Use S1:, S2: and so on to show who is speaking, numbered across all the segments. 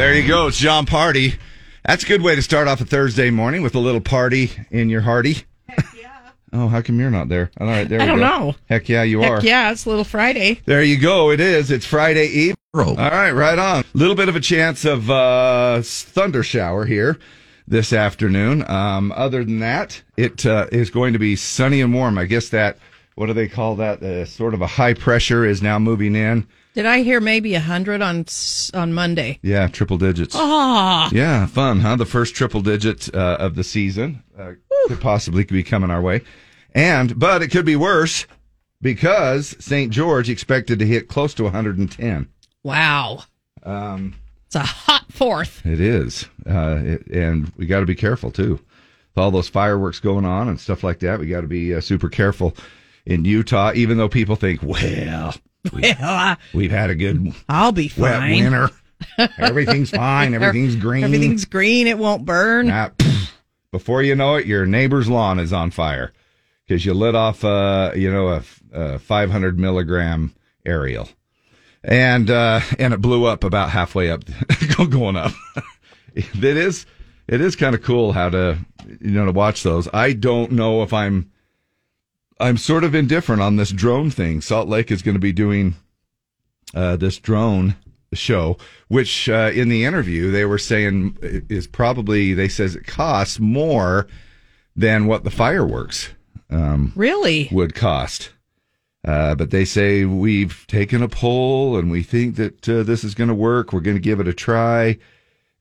S1: There you go. It's John Party. That's a good way to start off a Thursday morning with a little party in your hearty. Yeah. Oh, how come you're not there? All right, there
S2: I
S1: we
S2: don't
S1: go.
S2: know.
S1: Heck yeah, you
S2: Heck
S1: are.
S2: yeah, it's a little Friday.
S1: There you go. It is. It's Friday Eve. All right, right on. A Little bit of a chance of uh, thunder shower here this afternoon. Um, other than that, it uh, is going to be sunny and warm. I guess that what do they call that? Uh, sort of a high pressure is now moving in.
S2: Did I hear maybe a hundred on on Monday?
S1: Yeah, triple digits.
S2: Ah,
S1: Yeah, fun, huh? The first triple digit uh, of the season uh, could possibly be coming our way, and but it could be worse because St. George expected to hit close to 110.
S2: wow!
S1: Um,
S2: It's a hot fourth.
S1: it is, uh, it, and we got to be careful too. With all those fireworks going on and stuff like that, we got to be uh, super careful in Utah. Even though people think, well,
S2: Well, uh,
S1: we've had a good
S2: I'll be
S1: wet
S2: fine.
S1: winter, everything's fine, everything's green,
S2: Everything's green. It won't burn.
S1: Before you know it, your neighbor's lawn is on fire because you lit off, uh, you know, a, a 500 milligram aerial, and uh, and it blew up about halfway up, going up. it is it is kind of cool how to you know to watch those. I don't know if I'm I'm sort of indifferent on this drone thing. Salt Lake is going to be doing uh, this drone show, which uh, in the interview they were saying is probably they says it costs more than what the fireworks um,
S2: Really?
S1: would cost. Uh, but they say we've taken a poll and we think that uh, this is going to work. We're going to give it a try,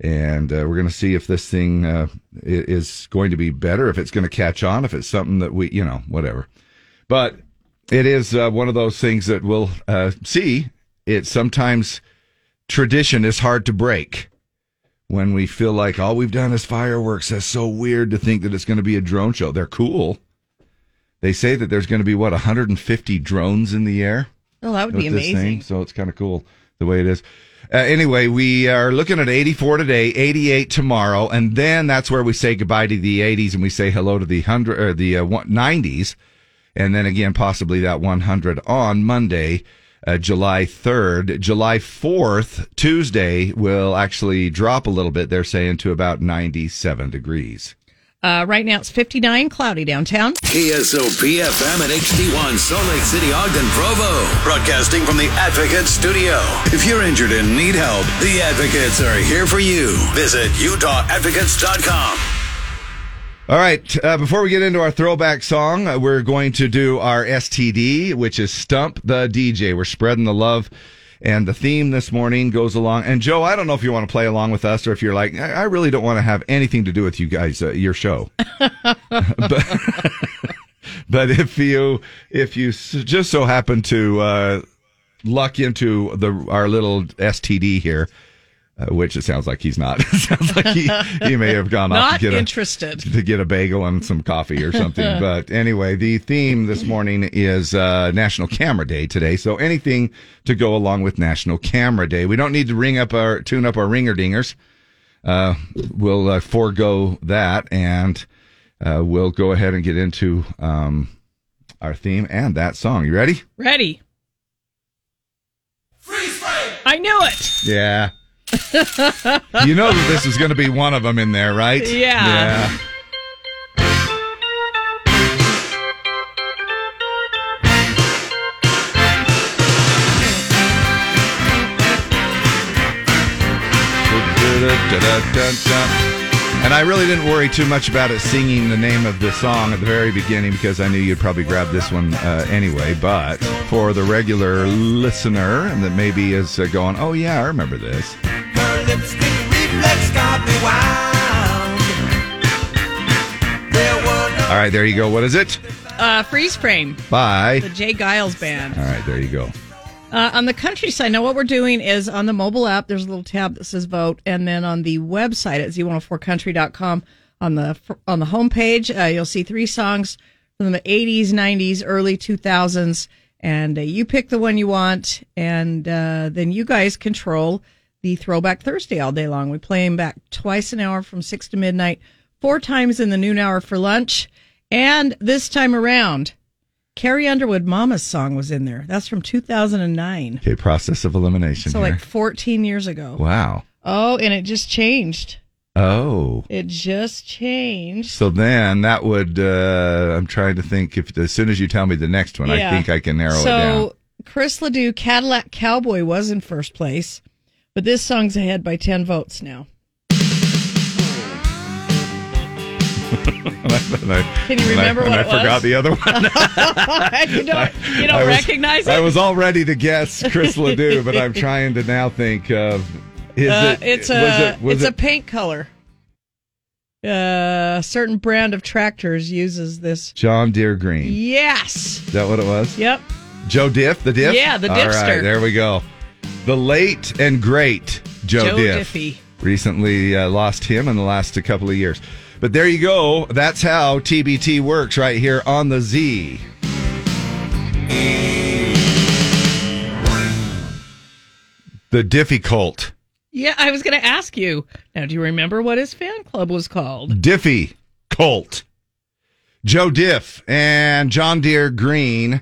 S1: and uh, we're going to see if this thing uh, is going to be better, if it's going to catch on, if it's something that we, you know, whatever. But it is uh, one of those things that we'll uh, see. It sometimes tradition is hard to break when we feel like all we've done is fireworks. That's so weird to think that it's going to be a drone show. They're cool. They say that there's going to be what 150 drones in the air
S2: Oh, that would be amazing.
S1: thing. So it's kind of cool the way it is. Uh, anyway, we are looking at 84 today, 88 tomorrow, and then that's where we say goodbye to the 80s and we say hello to the hundred or the uh, 90s, and then again possibly that 100 on Monday. Uh, July 3rd. July 4th, Tuesday, will actually drop a little bit. They're saying to about 97 degrees.
S2: Uh, right now it's 59, cloudy downtown.
S3: KSOP FM at HD1 Salt Lake City, Ogden, Provo. Broadcasting from the Advocate Studio. If you're injured and need help, the Advocates are here for you. Visit UtahAdvocates.com.
S1: All right. Uh, before we get into our throwback song, uh, we're going to do our STD, which is Stump the DJ. We're spreading the love. And the theme this morning goes along. And Joe, I don't know if you want to play along with us or if you're like, I, I really don't want to have anything to do with you guys, uh, your show. but, but if you if you s- just so happen to uh, luck into the our little STD here, uh, which it sounds like he's not. it sounds like he, he may have gone off to get a, to get a bagel and some coffee or something. but anyway, the theme this morning is uh, National Camera Day today. So anything to go along with National Camera Day. We don't need to ring up our tune up our ringer dingers. Uh, we'll uh, forego that and uh, we'll go ahead and get into um, our theme and that song. You ready?
S2: Ready. Freeze frame! I knew it.
S1: Yeah. you know that this is going to be one of them in there, right?
S2: Yeah.
S1: Yeah. And I really didn't worry too much about it singing the name of the song at the very beginning because I knew you'd probably grab this one uh, anyway. But for the regular listener that maybe is uh, going, oh, yeah, I remember this.
S4: Her lipstick reflex got me wild. There were no
S1: All right, there you go. What is it?
S2: Uh, freeze frame.
S1: Bye.
S2: The J. Geils band.
S1: All right, there you go.
S2: Uh, on the countryside, now what we're doing is on the mobile app, there's a little tab that says vote. And then on the website at z104country.com, on the on the homepage, uh, you'll see three songs from the 80s, 90s, early 2000s. And uh, you pick the one you want. And uh, then you guys control the Throwback Thursday all day long. We play them back twice an hour from 6 to midnight, four times in the noon hour for lunch. And this time around, Carrie Underwood Mama's song was in there. That's from 2009.
S1: Okay, process of elimination
S2: So
S1: here.
S2: like 14 years ago.
S1: wow.
S2: Oh, and it just changed.
S1: Oh.
S2: It just changed.
S1: So then that would, uh, I'm trying to think if as soon as you tell me the next one, I think I can narrow
S2: so
S1: it down.
S2: So, Chris Ledoux, Cadillac Cowboy, was in first place, but this song's ahead by ten votes now. Can you remember
S1: and
S2: what
S1: I
S2: it was?
S1: forgot the other one.
S2: you don't, you don't
S1: I was-
S2: recognize it?
S1: I was all ready to guess Chris Ledoux, but I'm trying to now think of. Is
S2: Uh,
S1: it?
S2: it's
S1: was
S2: a
S1: it, was
S2: it's
S1: it,
S2: a paint color. Uh, a certain brand of tractors uses this.
S1: John Deere Green.
S2: Yes.
S1: Is that what it was?
S2: Yep.
S1: Joe Diff, the Diff.
S2: Yeah, the
S1: All
S2: Diffster.
S1: right, there we go. The late and great Joe,
S2: Joe
S1: Diff.
S2: Diffie.
S1: Recently uh, lost him in the last couple of years. But there you go. That's how TBT works right here on the Z. The Diffie Cult.
S2: Yeah, I was going to ask you. Now, do you remember what his fan club was called?
S1: Diffie Colt. Joe Diff and John Deere Green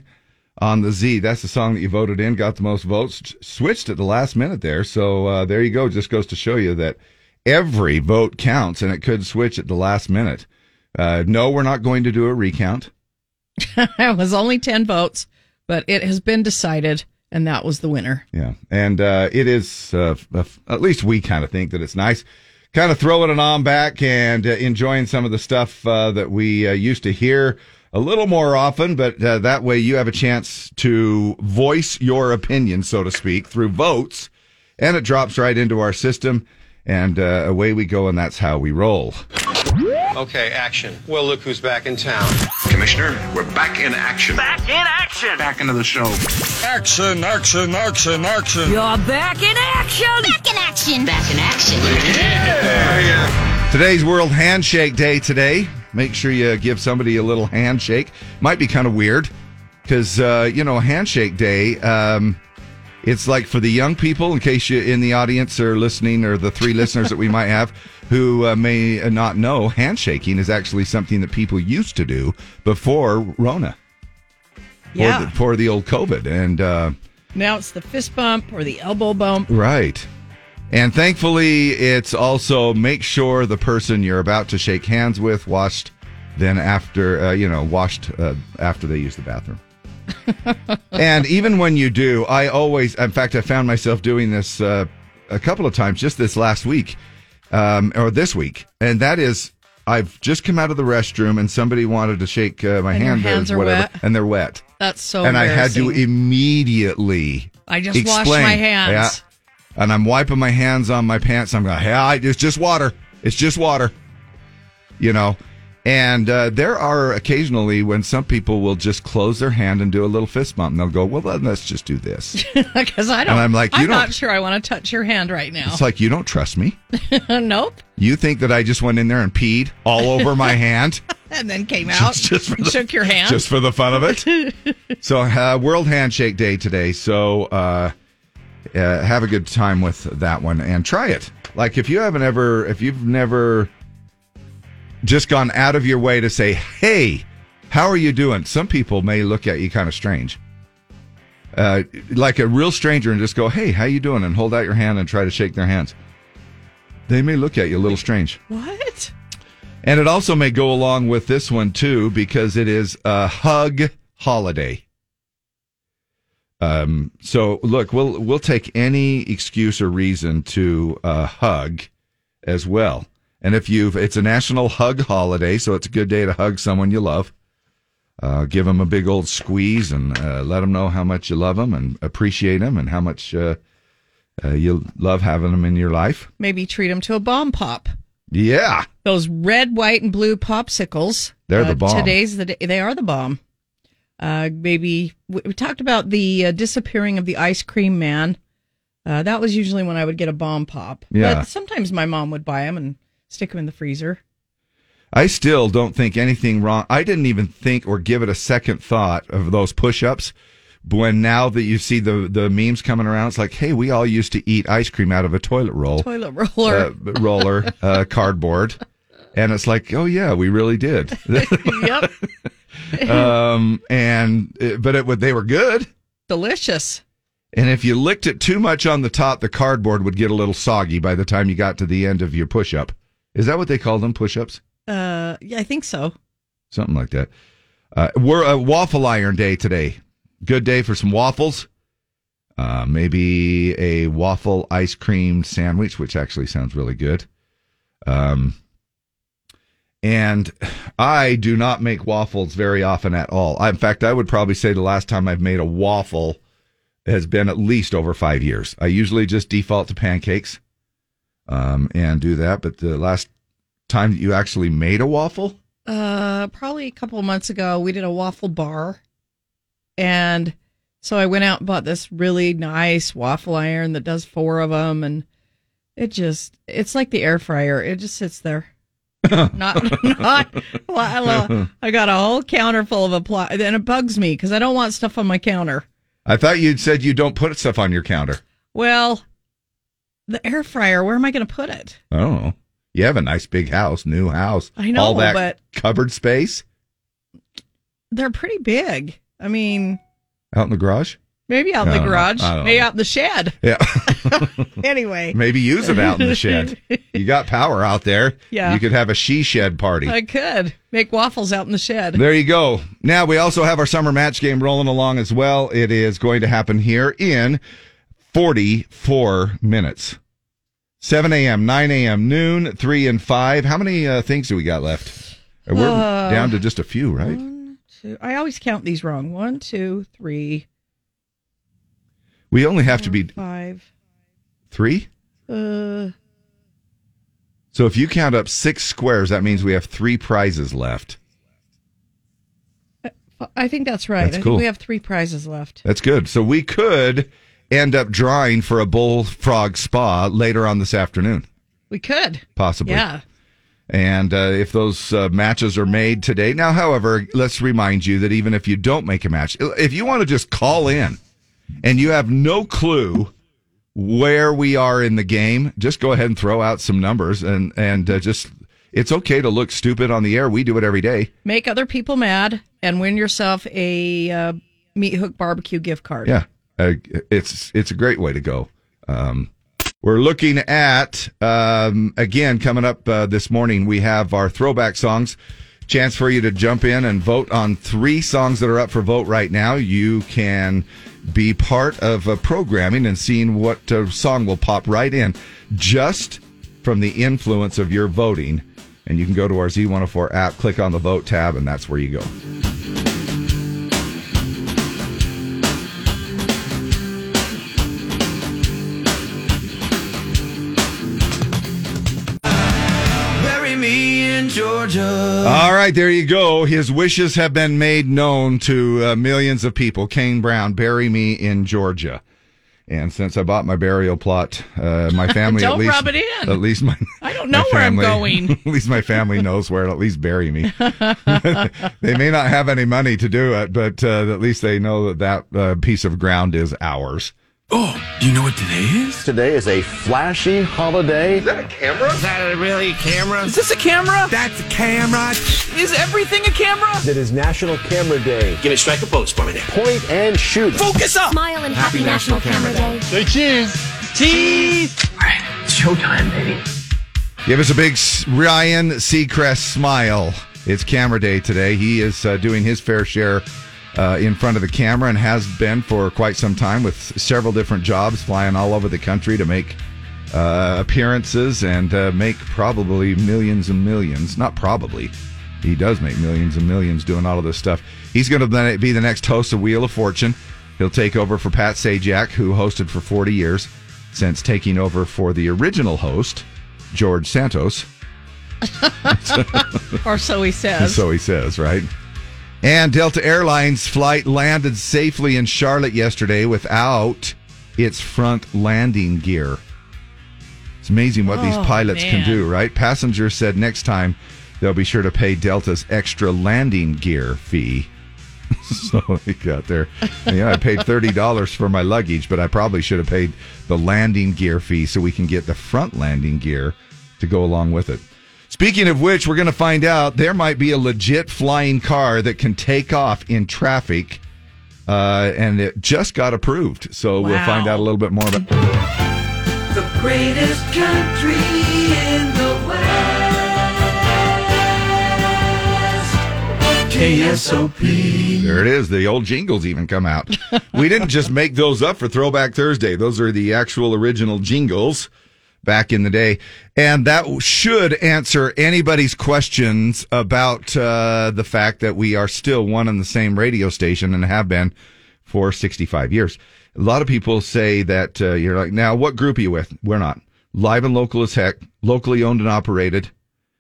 S1: on the Z. That's the song that you voted in, got the most votes, switched at the last minute there. So uh, there you go. Just goes to show you that every vote counts and it could switch at the last minute. Uh, no, we're not going to do a recount.
S2: it was only 10 votes, but it has been decided, and that was the winner.
S1: Yeah. And uh, it is, uh, f- at least we kind of think that it's nice. Kind of throwing it on back and uh, enjoying some of the stuff uh, that we uh, used to hear a little more often, but uh, that way you have a chance to voice your opinion, so to speak, through votes, and it drops right into our system, and uh, away we go, and that's how we roll.
S5: Okay, action. Well, look who's back in town.
S6: Commissioner, we're back in action.
S7: Back in action.
S6: Back into the show.
S8: Action, action, action, action.
S7: You're back in action.
S9: Back in action. Back in action. Yeah.
S1: Today's World Handshake Day today. Make sure you give somebody a little handshake. Might be kind of weird because, uh, you know, Handshake Day, um, it's like for the young people, in case you in the audience are listening, or the three listeners that we might have who uh, may not know, handshaking is actually something that people used to do before Rona,
S2: Yeah.
S1: for, the, the old COVID. And, uh,
S2: Now it's the fist bump or the elbow bump.
S1: Right. And thankfully, it's also make sure the person you're about to shake hands with washed, then after, uh, you know, washed uh, after they use the bathroom. and even when you do, I always, in fact, I found myself doing this uh, a couple of times just this last week um, or this week. And that is, I've just come out of the restroom and somebody wanted to shake uh, my
S2: And
S1: hand
S2: hands
S1: or whatever,
S2: wet?
S1: and they're wet.
S2: That's so
S1: and I had to immediately
S2: I just washed my hands.
S1: And I'm wiping my hands on my pants. I'm going, yeah, it's just water. It's just water. You know? And uh, there are occasionally when some people will just close their hand and do a little fist bump. And they'll go, well, then let's just do this.
S2: Because I don't.
S1: And I'm like, you
S2: I'm not sure I want to touch your hand right now.
S1: It's like, you don't trust me.
S2: nope.
S1: You think that I just went in there and peed all over my hand?
S2: And then came out,
S1: just
S2: and
S1: the-
S2: shook your hand.
S1: just for the fun of it. so, uh, World Handshake Day today. So, uh, uh, have a good time with that one and try it. Like, if you haven't ever, if you've never just gone out of your way to say, "Hey, how are you doing?" Some people may look at you kind of strange. Uh, like a real stranger and just go, "Hey, how you doing?" and hold out your hand and try to shake their hands. They may look at you a little strange.
S2: what?
S1: And it also may go along with this one too, because it is a hug holiday. Um, so look, we'll we'll take any excuse or reason to uh, hug as well. And if you've, it's a national hug holiday, so it's a good day to hug someone you love. Uh, give them a big old squeeze and uh, let them know how much you love them and appreciate them and how much uh, uh, you love having them in your life.
S2: Maybe treat them to a bomb pop.
S1: Yeah.
S2: Those red, white, and blue popsicles.
S1: They're the
S2: uh,
S1: bomb.
S2: Today's the day. They are the bomb. Uh, maybe we, talked about the uh, disappearing of the ice cream man. Uh, that was usually when I would get a bomb pop.
S1: Yeah.
S2: But sometimes my mom would buy them and stick them in the freezer.
S1: I still don't think anything wrong. I didn't even think or give it a second thought of those push-ups. When now that you see the the memes coming around, it's like, hey, we all used to eat ice cream out of a toilet roll,
S2: Toilet roller.
S1: uh, roller, uh, cardboard, and it's like, oh yeah, we really did.
S2: yep.
S1: um, and uh, but it would they were good.
S2: Delicious.
S1: And if you licked it too much on the top, the cardboard would get a little soggy by the time you got to the end of your push up. Is that what they call them? Push ups?
S2: Uh, yeah, I think so.
S1: Something like that. Uh, we're a waffle iron day today. Good day for some waffles. Uh, maybe a waffle ice cream sandwich, which actually sounds really good. Um, and I do not make waffles very often at all. I, in fact, I would probably say the last time I've made a waffle has been at least over five years. I usually just default to pancakes um, and do that. But the last time that you actually made a waffle,
S2: Uh, probably a couple of months ago, we did a waffle bar, and so I went out and bought this really nice waffle iron that does four of them, and it just it's like the air fryer. It just sits there. not not. Well, I, got a whole counter full of apply, and it bugs me because I don't want stuff on my counter.
S1: I thought you'd said you don't put stuff on your counter.
S2: Well, the air fryer. Where am I going to put it?
S1: Oh, you have a nice big house, new house.
S2: I know,
S1: all that
S2: but-
S1: cupboard space
S2: They're pretty big. I mean,
S1: out in the garage.
S2: Maybe out in the garage, maybe
S1: know.
S2: out in the shed.
S1: Yeah,
S2: Anyway,
S1: maybe use it out in the shed. You got power out there.
S2: Yeah.
S1: you could have a she shed party.
S2: I could make waffles out in the shed.
S1: There you go. Now we also have our summer match game rolling along as well. It is going to happen here in 44 minutes. 7 a.m., 9 a.m., noon, 3 and 5. How many uh, things do we got left? We're
S2: Uh,
S1: down to just a few, right?
S2: One, Two. I always count these wrong. One, two, three,
S1: We only have to be
S2: five.
S1: three.
S2: Uh,
S1: So if you count up six squares, that means we have three prizes left.
S2: I think that's right.
S1: That's
S2: I
S1: cool.
S2: think we have three prizes left.
S1: That's good. So we could end up drawing for a bullfrog spa later on this afternoon,
S2: We could.
S1: possibly.
S2: Yeah.
S1: And uh, if those uh, matches are made today, now, however, let's remind you that even if you don't make a match, if you want to just call in and you have no clue where we are in the game, just go ahead and throw out some numbers and and uh, just. It's okay to look stupid on the air. We do it every day.
S2: Make other people mad and win yourself a uh, Meat Hook barbecue gift card.
S1: Yeah, uh, it's it's a great way to go. Um, we're looking at um, again coming up uh, this morning. We have our throwback songs. Chance for you to jump in and vote on three songs that are up for vote right now. You can be part of uh, programming and seeing what uh, song will pop right in just from the influence of your voting. And you can go to our Z104 app, click on the vote tab, and that's where you go.
S4: Georgia.
S1: All right, there you go. His wishes have been made known to uh, millions of people. Kane Brown, bury me in Georgia. And since I bought my burial plot, uh, my family
S2: Don't
S1: at least
S2: rub it in.
S1: At least my
S2: I don't know where I'm
S1: family-
S2: going.
S1: At least my family knows where to at least bury me. they may not have any money to do it, but uh, at least they know that that uh, piece of ground is ours.
S4: Oh, do you know what today is?
S10: Today is a flashy holiday.
S4: Is that a camera? Is that a really camera? Is this a camera? That's a camera. Is everything a camera?
S10: It is National Camera Day.
S4: Give me strike a pose for me there.
S10: Point and shoot.
S4: Focus up!
S9: Smile and happy, National, Camera Day.
S4: Say cheese! Cheese! Alright, it's showtime, baby.
S1: Give us a big Ryan Seacrest smile. It's camera day today. He is uh, doing his fair share uh, in front of the camera and has been for quite some time with several different jobs, flying all over the country to make uh, appearances and uh, make probably millions and millions. Not probably. He does make millions and millions doing all of this stuff. He's going to be the next host of Wheel of Fortune. He'll take over for Pat Sajak, who hosted for 40 years, since taking over for the original host, George Santos.
S2: Or so he says.
S1: So he says, right? And Delta Airlines flight landed safely in Charlotte yesterday without its front landing gear. It's amazing what these
S2: Oh,
S1: pilots can do, right? Passengers said next time they'll be sure to pay Delta's extra landing gear fee. so they got there. Yeah, I paid thirty dollars for my luggage, but I probably should have paid the landing gear fee so we can get the front landing gear to go along with it. Speaking of which, we're going to find out there might be a legit flying car that can take off in traffic uh, and it just got approved. So we'll find out a little bit more about.
S11: The greatest country in the West. KSOP.
S1: There it is. The old jingles even come out. we didn't just make those up for Throwback Thursday. Those are the actual original jingles back in the day. And that should answer anybody's questions about uh, the fact that we are still one and the same radio station and have been for 65 years. A lot of people say that uh, you're like, now what group are you with? We're not. Live and local as heck, locally owned and operated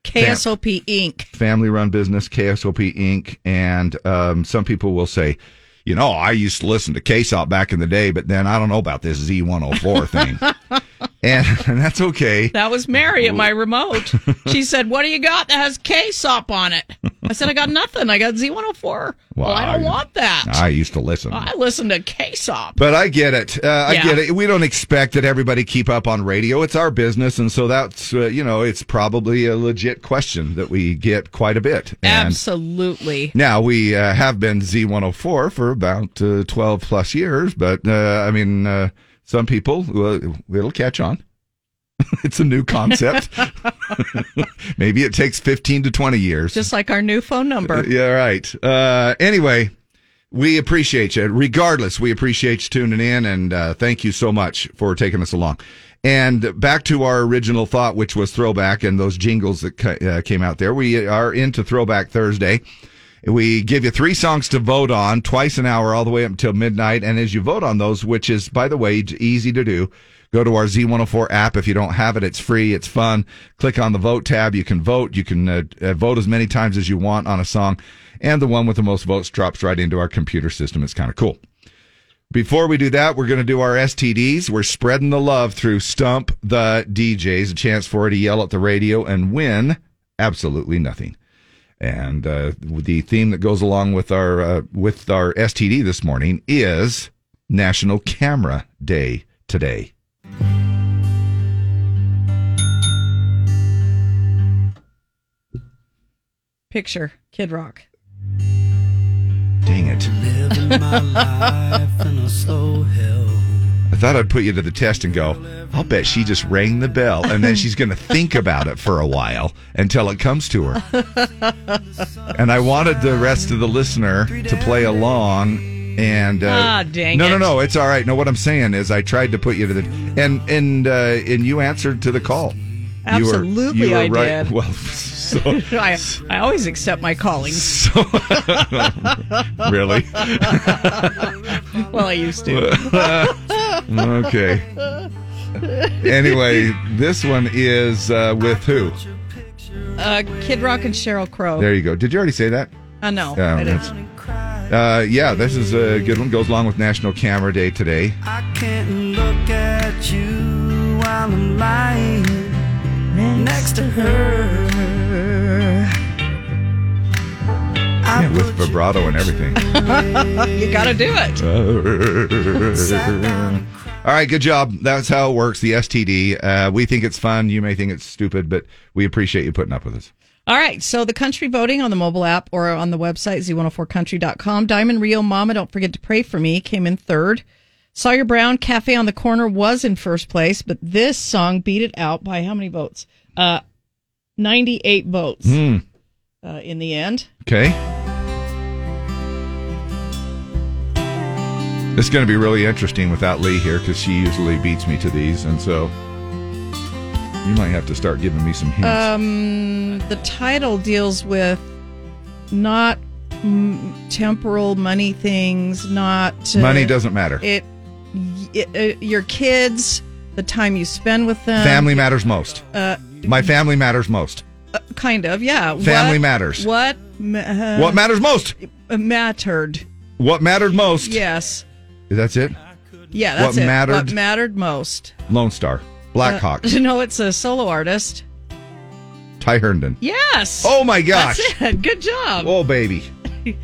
S2: KSOP Inc.
S1: family run business, KSOP Inc. And um, some people will say, you know, I used to listen to KSOP back in the day, but then I don't know about this Z104 thing. and, and that's okay.
S2: That was Mary at my remote. She said, "What do you got that has K-SOP on it?" I said, "I got nothing. I got Z104." Well, I don't want that.
S1: I used to listen.
S2: I listen to K-SOP.
S1: But I get it. Uh, I
S2: Yeah.
S1: get it. We don't expect that everybody keep up on radio. It's our business, and so that's uh, you know it's probably a legit question that we get quite a bit. And
S2: Absolutely.
S1: now we uh, have been Z104 for about uh, 12 plus years, but uh, I mean, uh, some people uh, it'll catch on. it's a new concept. Maybe it takes 15 to 20 years.
S2: Just like our new phone number.
S1: Yeah, right. Uh, anyway, we appreciate you. Regardless, we appreciate you tuning in, and uh, thank you so much for taking us along. And back to our original thought, which was throwback and those jingles that ca- uh, came out there. We are into Throwback Thursday. We give you three songs to vote on twice an hour, all the way up until midnight. And as you vote on those, which is, by the way, easy to do, go to our Z104 app. If you don't have it, it's free. It's fun. Click on the vote tab. You can vote. You can uh, uh, vote as many times as you want on a song. And the one with the most votes drops right into our computer system. It's kind of cool. Before we do that, we're going to do our STDs. We're spreading the love through Stump the DJs, a chance for her to yell at the radio and win absolutely nothing. And uh, the theme that goes along with our uh, with our STD this morning is National Camera Day today.
S2: Picture Kid Rock.
S1: Dang it! I thought I'd put you to the test and go. I'll bet she just rang the bell, and then she's going to think about it for a while until it comes to her. and I wanted the rest of the listener to play along. And uh,
S2: dang
S1: no, no, no, it's all right. No, what I'm saying is, I tried to put you to the and and uh, and you answered to the call. You were-
S2: Absolutely,
S1: you were
S2: I
S1: right.
S2: did.
S1: Well, so
S2: I, I always accept my callings.
S1: so really.
S2: well, I used to.
S1: okay. Anyway, this one is uh, with who?
S2: Uh, Kid Rock and Sheryl Crow.
S1: There you go. Did you already say that?
S2: Uh, no,
S1: Yeah,
S2: I
S1: that's-
S2: didn't.
S1: Uh, yeah, this is a good one. Goes along with National Camera Day today.
S11: I can't look at you while I'm lying next to her.
S1: Yeah, with vibrato and everything.
S2: you got to do it.
S1: All right, good job. That's how it works. The STD. Uh, we think it's fun. You may think it's stupid, but we appreciate you putting up with us.
S2: All right. So the country voting on the mobile app or on the website, z104country.com. Diamond Rio Mama, Don't Forget to Pray for Me came in third. Sawyer Brown, Cafe on the Corner was in first place, but this song beat it out by how many votes? Uh, 98 votes
S1: Hmm.
S2: uh, in the end.
S1: Okay. It's going to be really interesting without Lee here because she usually beats me to these, and so you might have to start giving me some hints.
S2: Um, the title deals with not mm, temporal money things, not uh,
S1: Money doesn't matter.
S2: It, it uh, your kids, the time you spend with them,
S1: family matters most.
S2: Uh,
S1: My family matters most.
S2: uh, kind of, yeah.
S1: Family
S2: What-
S1: matters.
S2: What ma- uh,
S1: what matters most?
S2: mattered?
S1: What mattered most?
S2: Yes,
S1: That's it.
S2: yeah. That's
S1: What
S2: it.
S1: mattered-
S2: What mattered most?
S1: Lonestar, Black
S2: Uh, No, it's a solo artist.
S1: Ty Herndon.
S2: Yes.
S1: Oh my gosh!
S2: That's it. Good job.
S1: Oh baby,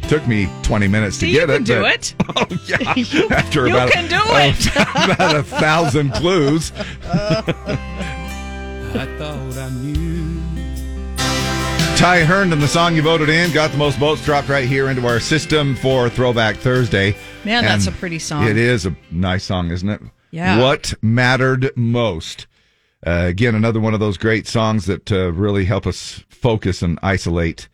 S1: took me twenty minutes to get
S2: you can
S1: it.
S2: do
S1: but-
S2: it.
S1: Oh yeah.
S2: You-
S1: After
S2: you
S1: about
S2: can do
S1: a,
S2: it.
S1: about a thousand clues.
S11: I thought I knew.
S1: Ty Herndon, the song you voted in, got the most votes dropped right here into our system for Throwback Thursday.
S2: Man, that's a pretty song.
S1: It is a nice song, isn't it?
S2: Yeah.
S1: What mattered most? Uh, again, another one of those great songs that uh, really help us focus and isolate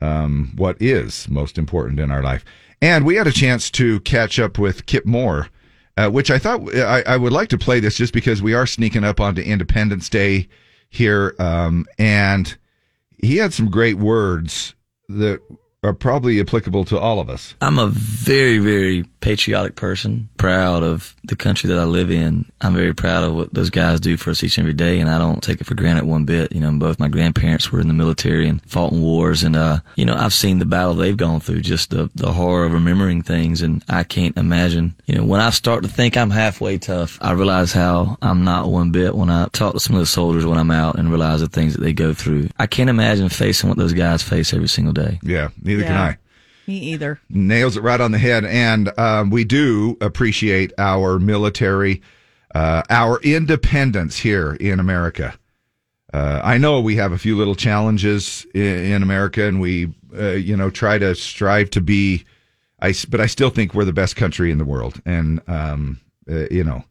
S1: um, what is most important in our life. And we had a chance to catch up with Kip Moore, uh, which I thought I, I would like to play this just because we are sneaking up onto Independence Day here. Um, and he had some great words that are probably applicable to all of us.
S12: I'm a very, very patriotic person, proud of the country that I live in. I'm very proud of what those guys do for us each and every day, and I don't take it for granted one bit. You know, both my grandparents were in the military and fought in wars, and, uh, you know, I've seen the battle they've gone through, just the, the horror of remembering things, and I can't imagine, you know, when I start to think I'm halfway tough, I realize how I'm not one bit when I talk to some of the soldiers when I'm out and realize the things that they go through. I can't imagine facing what those guys face every single day.
S1: Yeah, neither can I.
S2: Me either.
S1: nails it right on the head. And um, we do appreciate our military, uh, our independence here in America. Uh, I know we have a few little challenges in, in America, and we, uh, you know, try to strive to be. I, but I still think we're the best country in the world, and um, uh, you know,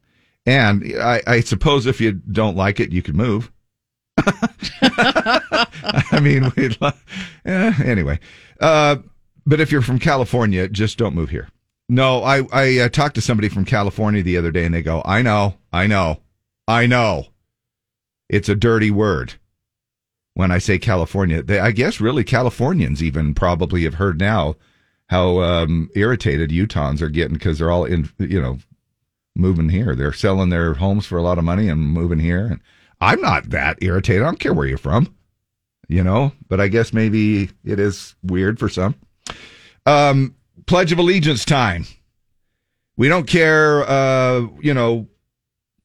S1: and I, I suppose if you don't like it, you could move. I mean, li- eh, anyway. Uh, but if you're from California, just don't move here. No, I I uh, talked to somebody from California the other day, and they go, "I know, I know, I know, it's a dirty word." When I say California, they, I guess really Californians even probably have heard now how um, irritated Utahns are getting because they're all in, you know, moving here. They're selling their homes for a lot of money and moving here. And I'm not that irritated. I don't care where you're from, you know, but I guess maybe it is weird for some. Um, Pledge of Allegiance time. We don't care, uh, you know,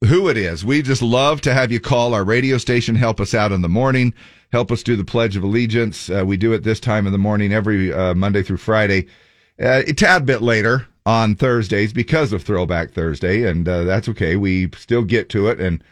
S1: who it is. We just love to have you call our radio station, help us out in the morning, help us do the Pledge of Allegiance. Uh, we do it this time in the morning every uh, Monday through Friday, uh, a tad bit later on Thursdays because of Throwback Thursday, and uh, that's okay. We still get to it, and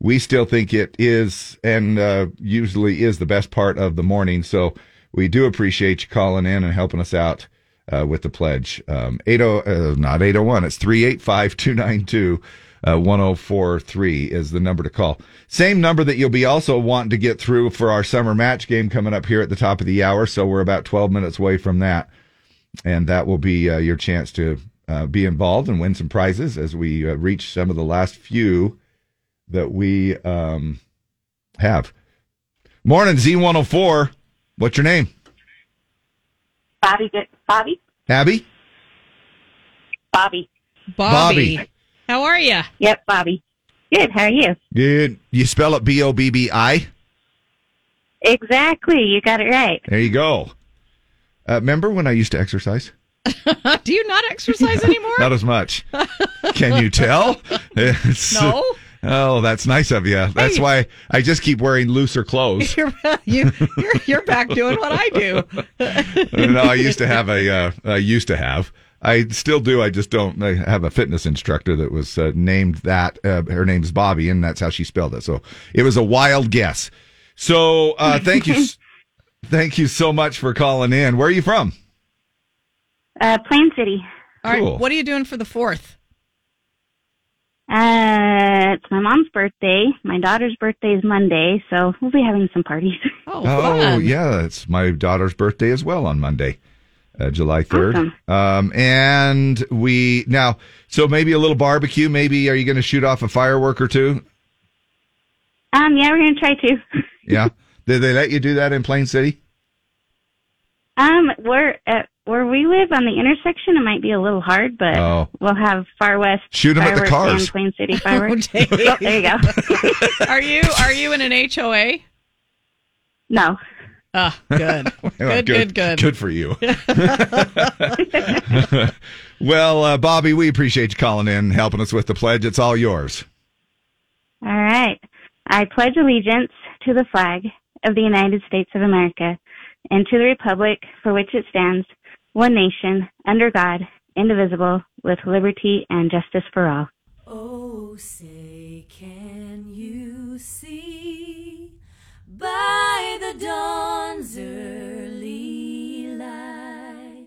S1: we still think it is, and uh, usually is the best part of the morning. So we do appreciate you calling in and helping us out uh, with the pledge. Um, 80, uh, not 801, it's 385 292 1043 is the number to call. Same number that you'll be also wanting to get through for our summer match game coming up here at the top of the hour. So we're about 12 minutes away from that. And that will be uh, your chance to uh, be involved and win some prizes as we uh, reach some of the last few that we um, have. Morning, Z104. What's your name?
S13: Bobby, good. Bobby,
S1: Abby?
S13: Bobby.
S2: Bobby.
S1: Bobby.
S2: How are you?
S13: Yep, Bobby. Good. How are you?
S1: Good. You spell it B O B B I?
S13: Exactly. You got it right.
S1: There you go. Uh, remember when I used to exercise?
S2: Do you not exercise anymore?
S1: Not as much. Can you tell? It's-
S2: No.
S1: Oh, that's nice of you. That's
S2: Hey.
S1: why I just keep wearing looser clothes.
S2: you're, you, you're, you're back doing what I do.
S1: no, I used to have a. Uh, I used to have. I still do. I just don't. I have a fitness instructor that was uh, named that. Uh, her name's Bobby, and that's how she spelled it. So it was a wild guess. So uh, thank you, thank you so much for calling in. Where are you from?
S13: Uh, Plain City.
S2: All right.
S1: Cool.
S2: What are you doing for the fourth?
S13: Uh, it's my mom's birthday. My daughter's birthday is Monday, so we'll be having some parties.
S2: Oh,
S1: Oh yeah, it's my daughter's birthday as well on Monday, uh, July third.
S13: Awesome.
S1: Um, and we now so maybe a little barbecue. Maybe are you going to shoot off a firework or two?
S13: Um, yeah, we're gonna try to.
S1: Yeah. Did they let you do that in Plain City?
S13: Um, we're at where we live on the intersection. It might be a little hard, but
S1: Oh.
S13: we'll have Far West
S1: Shoot 'em at the
S13: fireworks
S1: cars.
S13: and Plain City fireworks.
S2: Oh,
S13: oh, there you go.
S2: Are you are you in an HOA?
S13: no.
S2: Ah, good. good, good, good.
S1: Good for you. well, uh, Bobby, we appreciate you calling in, and helping us with the pledge. It's all yours.
S13: All right. I pledge allegiance to the flag of the United States of America and to the republic for which it stands, one nation, under God, indivisible, with liberty and justice for all.
S9: Oh, say, can you see by the dawn's early light,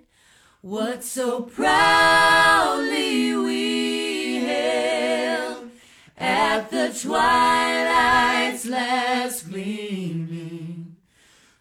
S9: what so proudly we hailed at the twilight's last gleaming,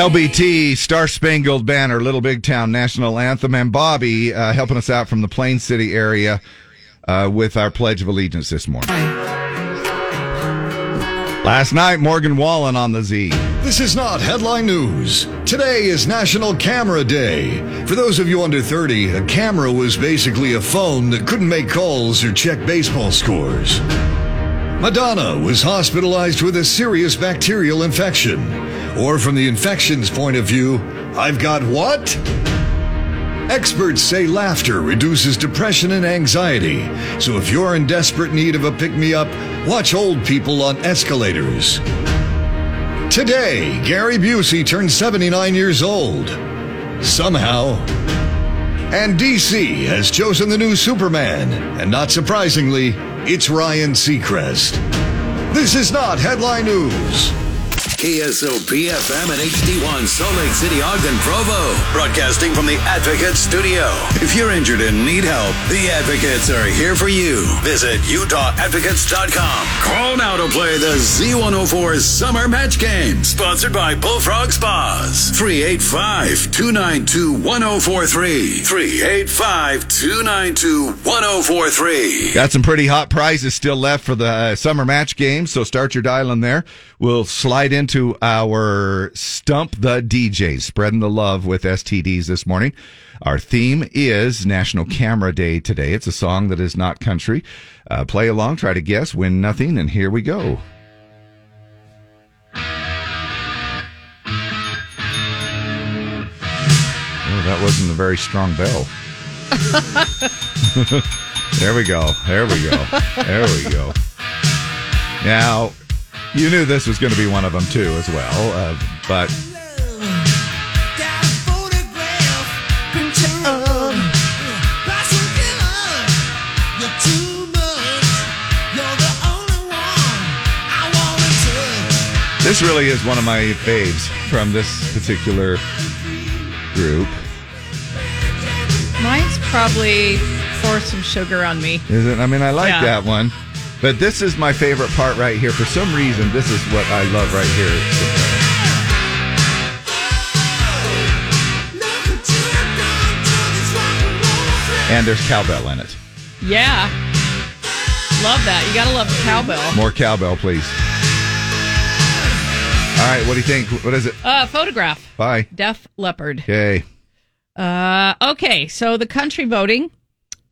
S1: LBT, Star Spangled Banner, Little Big Town National Anthem, and Bobby uh, helping us out from the Plain City area uh, with our Pledge of Allegiance this morning. Last night, Morgan Wallen on the Z.
S14: This is not headline news. Today is National Camera Day. For those of you under 30, a camera was basically a phone that couldn't make calls or check baseball scores. Madonna was hospitalized with a serious bacterial infection. Or from the infection's point of view, I've got what? Experts say laughter reduces depression and anxiety. So if you're in desperate need of a pick me up, watch old people on escalators. Today, Gary Busey turned 79 years old. Somehow. And DC has chosen the new Superman. And not surprisingly, it's Ryan Seacrest. This is not headline news.
S3: KSOP FM and HD1 Salt Lake City, Ogden, Provo. Broadcasting from the Advocate Studio. If you're injured and need help, the Advocates are here for you. Visit UtahAdvocates.com. Call now to play the Z104 Summer Match Game. Sponsored by Bullfrog Spas. 385 292 1043. 385 292 1043.
S1: Got some pretty hot prizes still left for the uh, summer match game, so start your dialing there. We'll slide into our Stump the DJs, spreading the love with STDs this morning. Our theme is National Camera Day today. It's a song that is not country. Uh, play along, try to guess, win nothing, and here we go. Oh, that wasn't a very strong bell. there we go. There we go. There we go. Now, you knew this was going to be one of them too, as well. Uh, but this really is one of my faves from this particular group.
S2: Mine's probably pour some sugar on me.
S1: Is it? I mean, I like
S2: Yeah.
S1: that one. But this is my favorite part right here. For some reason, this is what I love right here. And there's cowbell in it.
S2: Yeah. Love that. You gotta love the cowbell.
S1: More cowbell, please. All right, what do you think? What is it?
S2: Uh, photograph.
S1: Bye.
S2: Def Leppard.
S1: Okay.
S2: Uh, okay, so the country voting.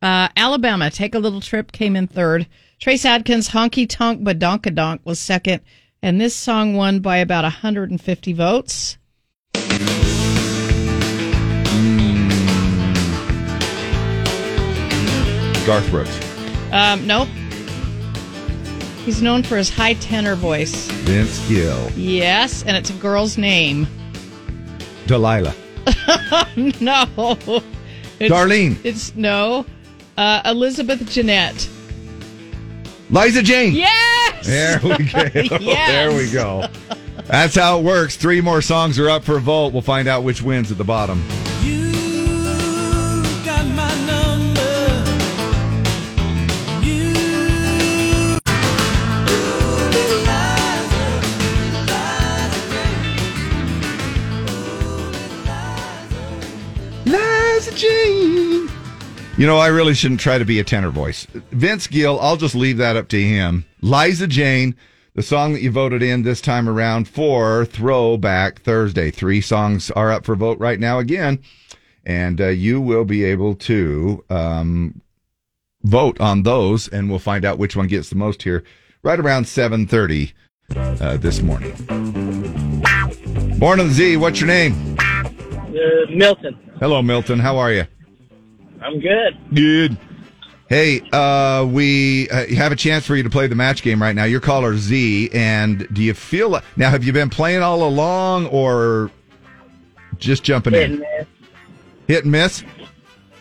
S2: Uh, Alabama, Take a Little Trip came in third. Trace Adkins, Honky Tonk Badonkadonk was second. And this song won by about 150 votes.
S1: Garth Brooks.
S2: Um, nope. He's known for his high tenor voice.
S1: Vince Gill.
S2: Yes, and it's a girl's name.
S1: Delilah.
S2: no. It's,
S1: Darlene.
S2: It's no. Uh, Elizabeth Jeanette.
S1: Liza Jane.
S2: Yes.
S1: There we go.
S2: Yes.
S1: There we go. That's how it works. Three more songs are up for a vote. We'll find out which wins at the bottom.
S11: got You
S1: know, I really shouldn't try to be a tenor voice. Vince Gill, I'll just leave that up to him. Liza Jane, the song that you voted in this time around for Throwback Thursday. Three songs are up for vote right now again, and uh, you will be able to um, vote on those, and we'll find out which one gets the most here right around 7.30 uh, this morning. Born on the Z, what's your name?
S15: Uh, Milton.
S1: Hello, Milton. How are you?
S15: I'm good.
S1: Good. Hey, uh, we uh, have a chance for you to play the match game right now. You're caller Z, and do you feel like, now? Have you been playing all along, or just jumping
S15: Hit
S1: in?
S15: and miss.
S1: Hit and miss.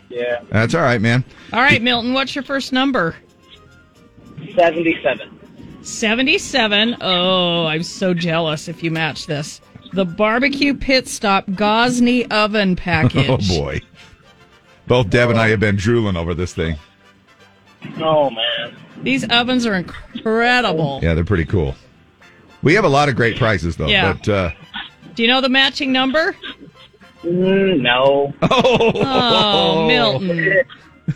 S15: Yeah.
S1: That's all right, man.
S2: All right, Milton, what's your first number?
S15: 77.
S2: 77. Oh, I'm so jealous if you match this. The barbecue pit stop Gozney oven package.
S1: Oh boy, both Deb and I have been drooling over this thing.
S15: Oh, man.
S2: These ovens are incredible.
S1: Yeah, they're pretty cool. We have a lot of great prizes though.
S2: Yeah.
S1: But uh,
S2: Do you know the matching number?
S15: Mm, no.
S2: Oh, Milton.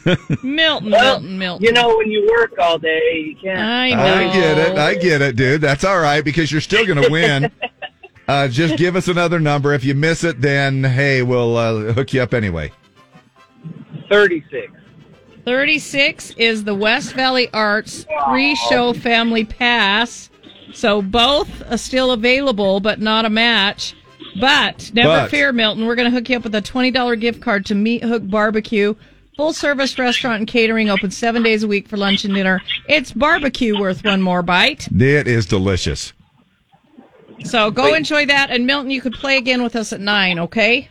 S2: Milton,
S15: Well,
S2: Milton, Milton.
S15: You know, when you work all day, you can't.
S2: I know.
S1: I get it. I get it, dude. That's all right because you're still going to win. uh, just give us another number. If you miss it, then hey, we'll uh, hook you up anyway.
S15: 36.
S2: 36 is the West Valley Arts free show family pass. So both are still available, but not a match. But never
S16: But-
S2: fear, Milton. We're going to hook you up with a $20 gift card to Meat Hook Barbecue. Full service restaurant and catering open seven days a week for lunch and dinner. It's barbecue worth one more bite.
S1: It is delicious.
S2: So go enjoy that. And Milton, you could play again with us at nine, okay?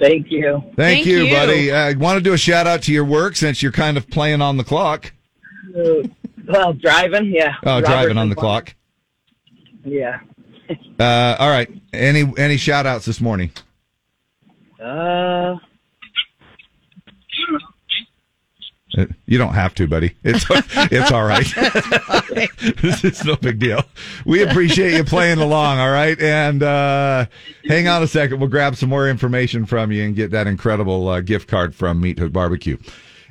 S15: Thank you.
S1: Thank,
S2: Thank
S1: you,
S2: you.
S1: buddy. I want to do a shout out to your work since you're kind of playing on the clock.
S15: Uh, well, driving, yeah.
S1: Oh, driving on the
S15: Robertson
S1: clock.
S15: Yeah.
S1: Uh, all right. Any any shout outs this morning?
S15: Uh,
S1: Uh, You don't have to, buddy. It's it's all right. it's no big deal. We appreciate you playing along. All right, and uh, hang on a second. We'll grab some more information from you and get that incredible uh, gift card from Meat Hook Barbecue.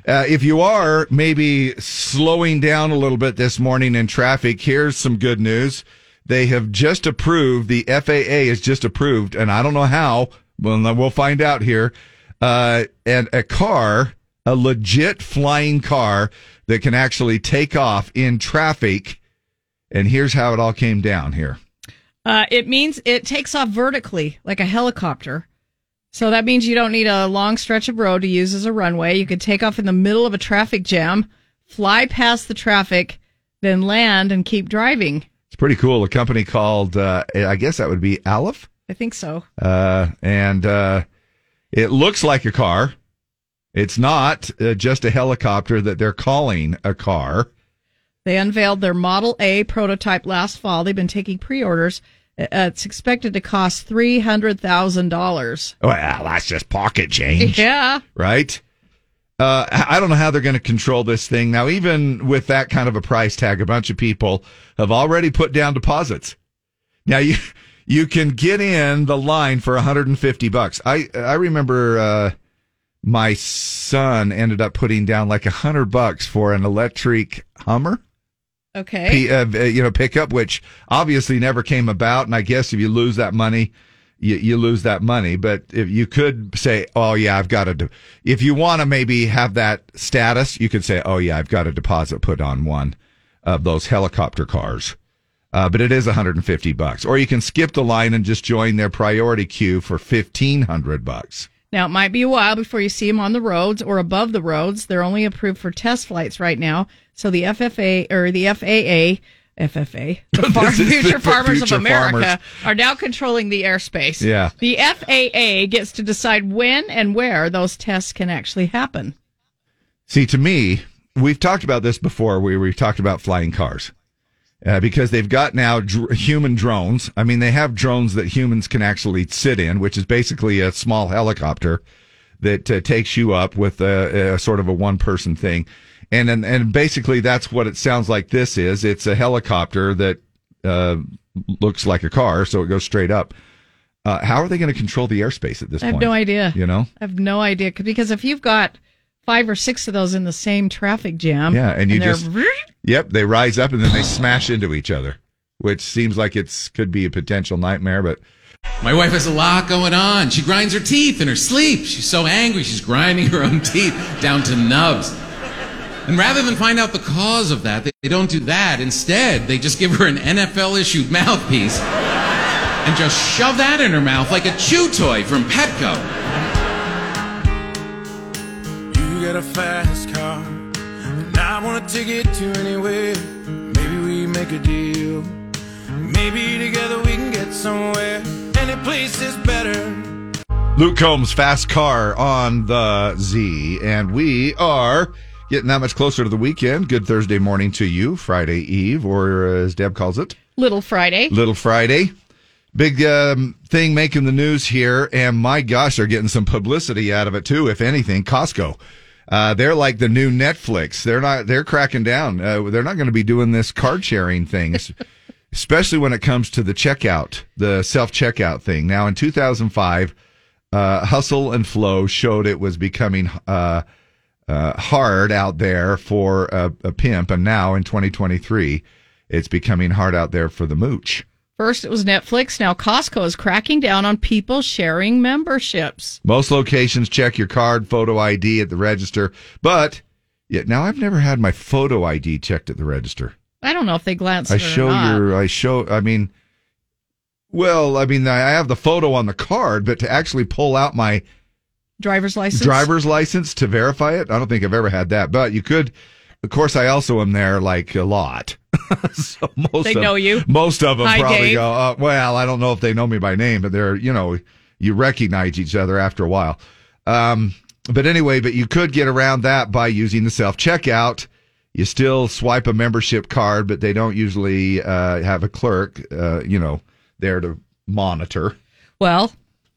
S1: Uh, if you are maybe slowing down a little bit this morning in traffic, here's some good news. They have just approved. The FAA has just approved, and I don't know how. Well, we'll find out here. Uh, and a car, a legit flying car that can actually take off in traffic. And here's how it all came down here.
S2: Uh, it means it takes off vertically like a helicopter. So that means you don't need a long stretch of road to use as a runway. You could take off in the middle of a traffic jam, fly past the traffic, then land and keep driving.
S1: It's pretty cool. A company called, uh, I guess that would be Alef.
S2: I think so.
S1: Uh, and uh, it looks like a car. It's not uh, just a helicopter that they're calling a car.
S2: They unveiled their Model A prototype last fall. They've been taking pre-orders. Uh, it's expected to cost three hundred thousand dollars.
S1: Well, that's just pocket change.
S2: Yeah.
S1: right? Uh, I don't know how they're going to control this thing now. Even with that kind of a price tag, a bunch of people have already put down deposits. Now you you can get in the line for 150 bucks. I I remember uh, my son ended up putting down like a hundred bucks for an electric Hummer.
S2: Okay.
S1: P, uh, uh, you know, pickup, which obviously never came about. And I guess if you lose that money, you, you lose that money. But if you could say, oh, yeah, I've got to, de-. if you want to maybe have that status, you could say, oh, yeah, I've got a deposit put on one of those helicopter cars. Uh, but it is 150 bucks. Or you can skip the line and just join their priority queue for 1500 bucks.
S2: Now, it might be a while before you see them on the roads or above the roads. They're only approved for test flights right now. So the FFA or the FAA, FFA, the Far- Future Farmers
S1: Future
S2: of America,
S1: Farmers.
S2: are now controlling the airspace.
S1: Yeah.
S2: The FAA gets to decide when and where those tests can actually happen.
S1: See, to me, we've talked about this before. We we talked about flying cars uh, because they've got now dr- human drones. I mean, they have drones that humans can actually sit in, which is basically a small helicopter that uh, takes you up with a, a sort of a one person thing. And, and and basically that's what it sounds like. This is it's a helicopter that uh, looks like a car, so it goes straight up. Uh, how are they going to control the airspace at this point?
S2: I have no idea.
S1: You know,
S2: I have no idea because if you've got five or six of those in the same traffic jam,
S1: Yeah, and you
S2: they're-
S1: just yep, they rise up and then they smash into each other, which seems like it's could be a potential nightmare. But
S16: My wife has a lot going on. She grinds her teeth in her sleep. She's so angry, she's grinding her own teeth down to nubs. And rather than find out the cause of that, they don't do that. Instead, they just give her an NFL issued mouthpiece and just shove that in her mouth like a chew toy from Petco.
S11: You got a fast car, and I want to take it to anywhere. Maybe we make a deal. Maybe together we can get somewhere. Any place is better.
S1: Luke Combs, fast car on the Z, and we are getting that much closer to the weekend. Good Thursday morning to you, Friday Eve, or as Deb calls it,
S2: Little Friday.
S1: Little Friday. Big um, thing making the news here, and my gosh, they're getting some publicity out of it too. If anything, Costco. Uh, they're like the new Netflix. They're not. They're cracking down. Uh, they're not going to be doing this card sharing thing, especially when it comes to the checkout, the self checkout thing. Now, in 2005, uh, Hustle and Flow showed it was becoming uh, uh, hard out there for a, a pimp, and now in 2023, it's becoming hard out there for the mooch.
S2: First it was Netflix. Now Costco is cracking down on people sharing memberships.
S1: Most locations check your card, photo ID at the register, but yet now I've never had my photo ID checked at the register.
S2: I don't know if they glance.
S1: I
S2: at it or
S1: show your, I show, I mean, well, I mean, I have the photo on the card, but to actually pull out my
S2: driver's license.
S1: driver's license to verify it, I don't think I've ever had that. But you could, of course, I also am there like a lot. so most
S2: They
S1: of,
S2: know you.
S1: Most of them
S2: Hi,
S1: probably
S2: Dave.
S1: go, uh, well, I don't know if they know me by name, but they're, you know, you recognize each other after a while. Um, but anyway, but you could get around that by using the self checkout. You still swipe a membership card, but they don't usually uh, have a clerk, uh, you know, there to monitor.
S2: Well,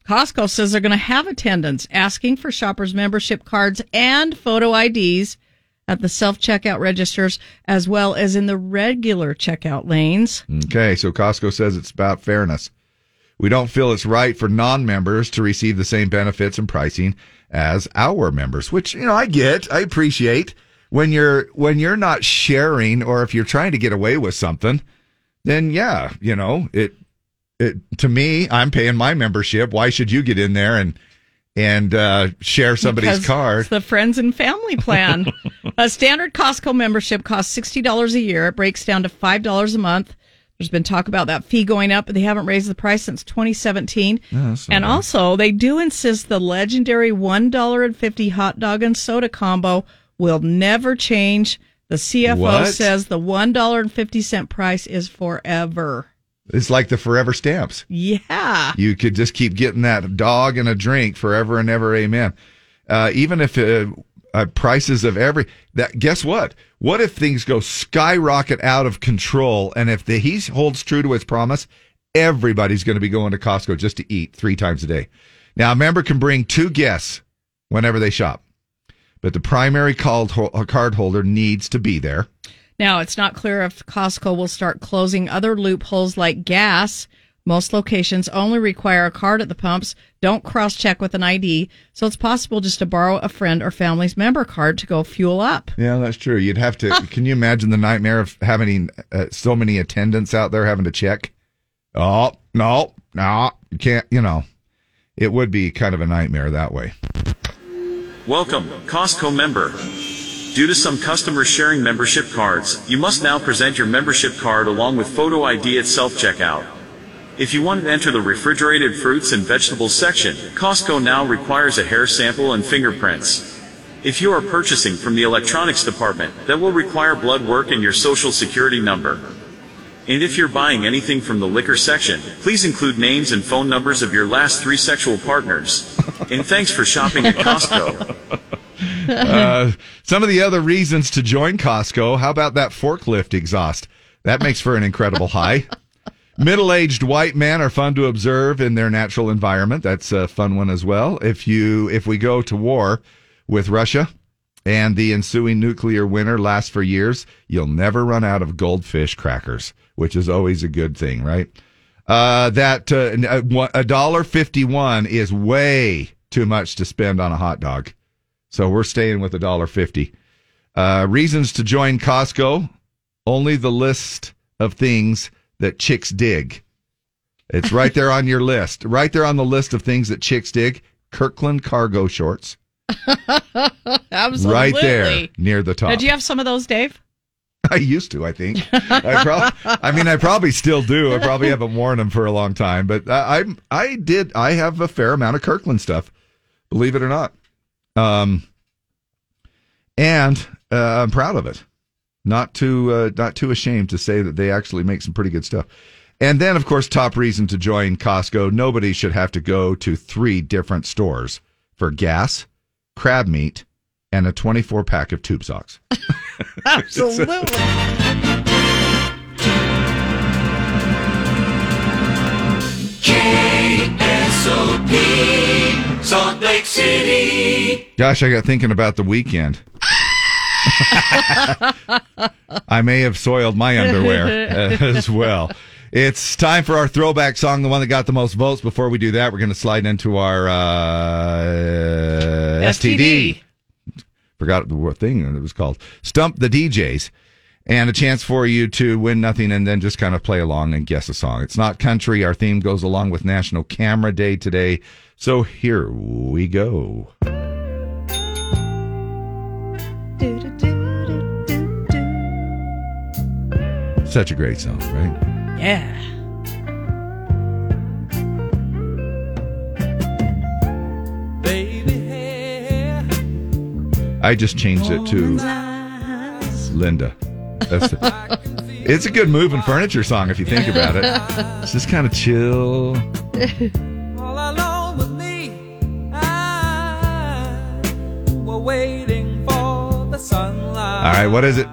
S2: Costco says they're going to have attendants asking for shoppers' membership cards and photo IDs at the self checkout registers as well as in the regular checkout lanes.
S1: Okay, so Costco says it's about fairness. We don't feel it's right for non-members to receive the same benefits and pricing as our members, which you know I get, I appreciate. When you're when you're not sharing or if you're trying to get away with something, then yeah, you know, it it to me, I'm paying my membership. Why should you get in there and and uh, share somebody's
S2: Because
S1: card?
S2: It's the friends and family plan. a standard Costco membership costs $60 a year. It breaks down to $5 a month. There's been talk about that fee going up, but they haven't raised the price since 2017.
S1: No, that's not
S2: and also, they do insist the legendary $1.50 hot dog and soda combo will never change. The CFO
S1: What?
S2: says the $1.50 price is forever.
S1: It's like the forever stamps.
S2: Yeah.
S1: You could just keep getting that dog and a drink forever and ever. Amen. Uh, even if uh, uh, prices of every that, guess what? What if things go skyrocket out of control? And if the, he holds true to his promise, everybody's going to be going to Costco just to eat three times a day. Now, a member can bring two guests whenever they shop, but the primary card holder needs to be there.
S2: Now, it's not clear if Costco will start closing other loopholes like gas. Most locations only require a card at the pumps, don't cross check with an ID, so it's possible just to borrow a friend or family's member card to go fuel up.
S1: Yeah, that's true. You'd have to. Can you imagine the nightmare of having uh, so many attendants out there having to check? Oh no, no, you can't. You know, it would be kind of a nightmare that way.
S17: Welcome, Costco member. Due to some customers sharing membership cards, you must now present your membership card along with photo ID at self-checkout. If you want to enter the refrigerated fruits and vegetables section, Costco now requires a hair sample and fingerprints. If you are purchasing from the electronics department, that will require blood work and your social security number. And if you're buying anything from the liquor section, please include names and phone numbers of your last three sexual partners. And thanks for shopping at Costco.
S1: uh, some of the other reasons to join Costco. How about that forklift exhaust? That makes for an incredible high. Middle-aged white men are fun to observe in their natural environment. That's a fun one as well. If you if we go to war with Russia and the ensuing nuclear winter lasts for years, you'll never run out of goldfish crackers, which is always a good thing, right? Uh, that uh, a dollar fifty-one is way too much to spend on a hot dog, so we're staying with a dollar fifty. Uh, reasons to join Costco: only the list of things that chicks dig. It's right there on your list, right there on the list of things that chicks dig. Kirkland cargo shorts,
S2: Absolutely.
S1: right there near the top.
S2: Now, do you have some of those, Dave?
S1: I used to, I think. I, prob- I mean, I probably still do. I probably haven't worn them for a long time, but I, I, I did. I have a fair amount of Kirkland stuff, believe it or not. Um, and uh, I'm proud of it. Not too, uh, not too ashamed to say that they actually make some pretty good stuff. And then, of course, top reason to join Costco: nobody should have to go to three different stores for gas, crab meat, and a 24 pack of tube socks.
S2: Absolutely.
S9: KSOP, Salt Lake City.
S1: Gosh, I got thinking about the weekend. I may have soiled my underwear as well. It's time for our throwback song, the one that got the most votes. Before we do that, we're going to slide into our uh, STD. Forgot the thing that it was called. Stump the DJs. And a chance for you to win nothing and then just kind of play along and guess a song. It's not country. Our theme goes along with National Camera Day today. So here we go. Such a great song, right?
S2: Yeah.
S1: I just changed it to Linda. That's the, it's a good moving furniture song if you think about it. It's just kind of chill.
S9: All alone with me, I, waiting for the sunlight.
S1: All right, what is it?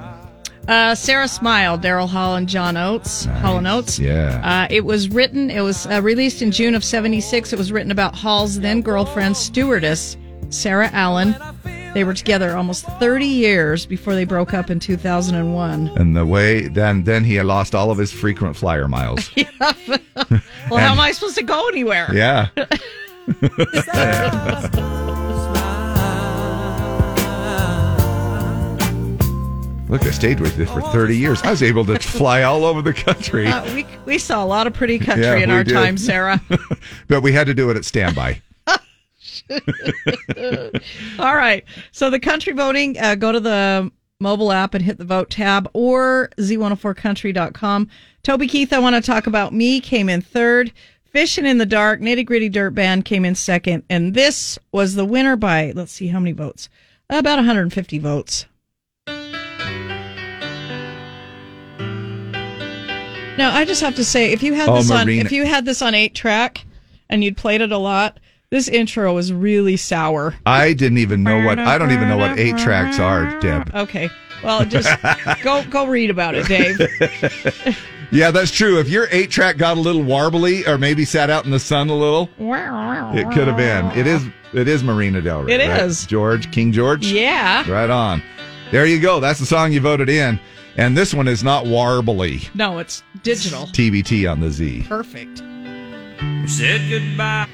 S2: Uh, Sara Smile, Daryl Hall and John Oates, Hall and Oates.
S1: Yeah.
S2: Uh, it was written, it was uh, released in June of 76. It was written about Hall's then girlfriend, stewardess, Sara Allen. They were together almost 30 years before they broke up in 2001.
S1: And the way then then he had lost all of his frequent flyer miles.
S2: Yeah. well, how am I supposed to go anywhere?
S1: Yeah. Look, I stayed with it for 30 years. I was able to fly all over the country.
S2: Uh, we, we saw a lot of pretty country
S1: Yeah,
S2: in our
S1: did.
S2: time, Sara.
S1: but we had to do it at standby.
S2: All right. So the country voting, uh, go to the mobile app and hit the vote tab or z104country.com. Toby Keith, I want to talk about me, came in third. Fishing in the Dark, Nitty Gritty Dirt Band came in second. And this was the winner by, let's see how many votes. About 150 votes. Now, I just have to say, if you had
S1: Oh,
S2: this on, if you had this on eight track and you'd played it a lot, this intro was really sour.
S1: I didn't even know what I don't even know what eight tracks are, Deb.
S2: Okay. Well, just go go read about it, Dave.
S1: Yeah, that's true. If your eight track got a little warbly or maybe sat out in the sun a little, it could have been. It is it is Marina Del Rey.
S2: It
S1: right?
S2: is.
S1: George King George.
S2: Yeah.
S1: Right on. There you go. That's the song you voted in. And this one is not warbly.
S2: No, it's digital.
S1: TBT on the Z.
S2: Perfect.
S9: Said goodbye.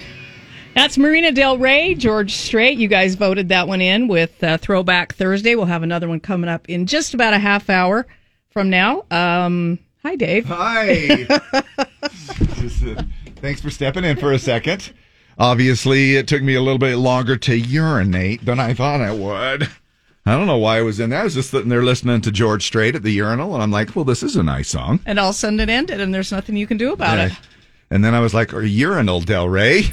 S2: That's Marina Del Rey, George Strait. You guys voted that one in with uh, Throwback Thursday. We'll have another one coming up in just about a half hour from now. Um, hi, Dave.
S1: Hi. Just, uh, thanks for stepping in for a second. Obviously, it took me a little bit longer to urinate than I thought I would. I don't know why I was in there. I was just sitting there listening to George Strait at the urinal, and I'm like, well, this is a nice song.
S2: And all of a sudden it ended, and there's nothing you can do about
S1: Yeah.
S2: it.
S1: And then I was like, urinal Del Rey.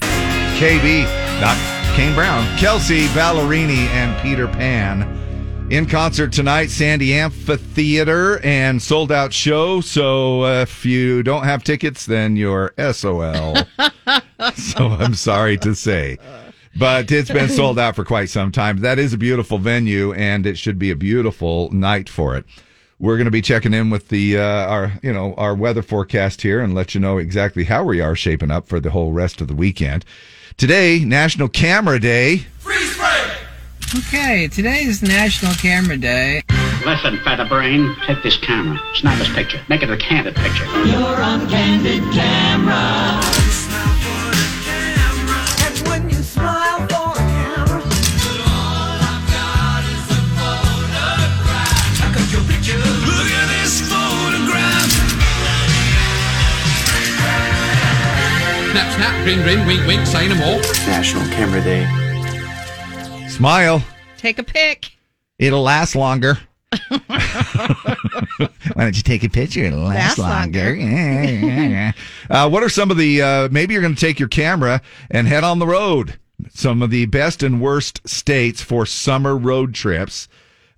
S1: KB, Doc Kane Brown, Kelsea Ballerini, and Peter Pan. In concert tonight, Sandy Amphitheater and sold out show. So uh, if you don't have tickets, then you're SOL. so I'm sorry to say. but it's been sold out for quite some time. That is a beautiful venue, and it should be a beautiful night for it. We're going to be checking in with the uh, our you know our weather forecast here and let you know exactly how we are shaping up for the whole rest of the weekend. Today, National Camera Day. Freeze frame!
S18: Okay, today is National Camera Day.
S19: Listen, feather brain, take this camera, snap this picture, make it a candid picture.
S9: You're on candid camera.
S16: Snap, snap, grin, grin, wink, wink, say no more.
S10: National Camera Day.
S1: Smile.
S2: Take a pic.
S1: It'll last longer. Why don't you take a picture? It'll last,
S2: Last
S1: longer.
S2: longer.
S1: uh, what are some of the, uh, maybe you're going to take your camera and head on the road. Some of the best and worst states for summer road trips.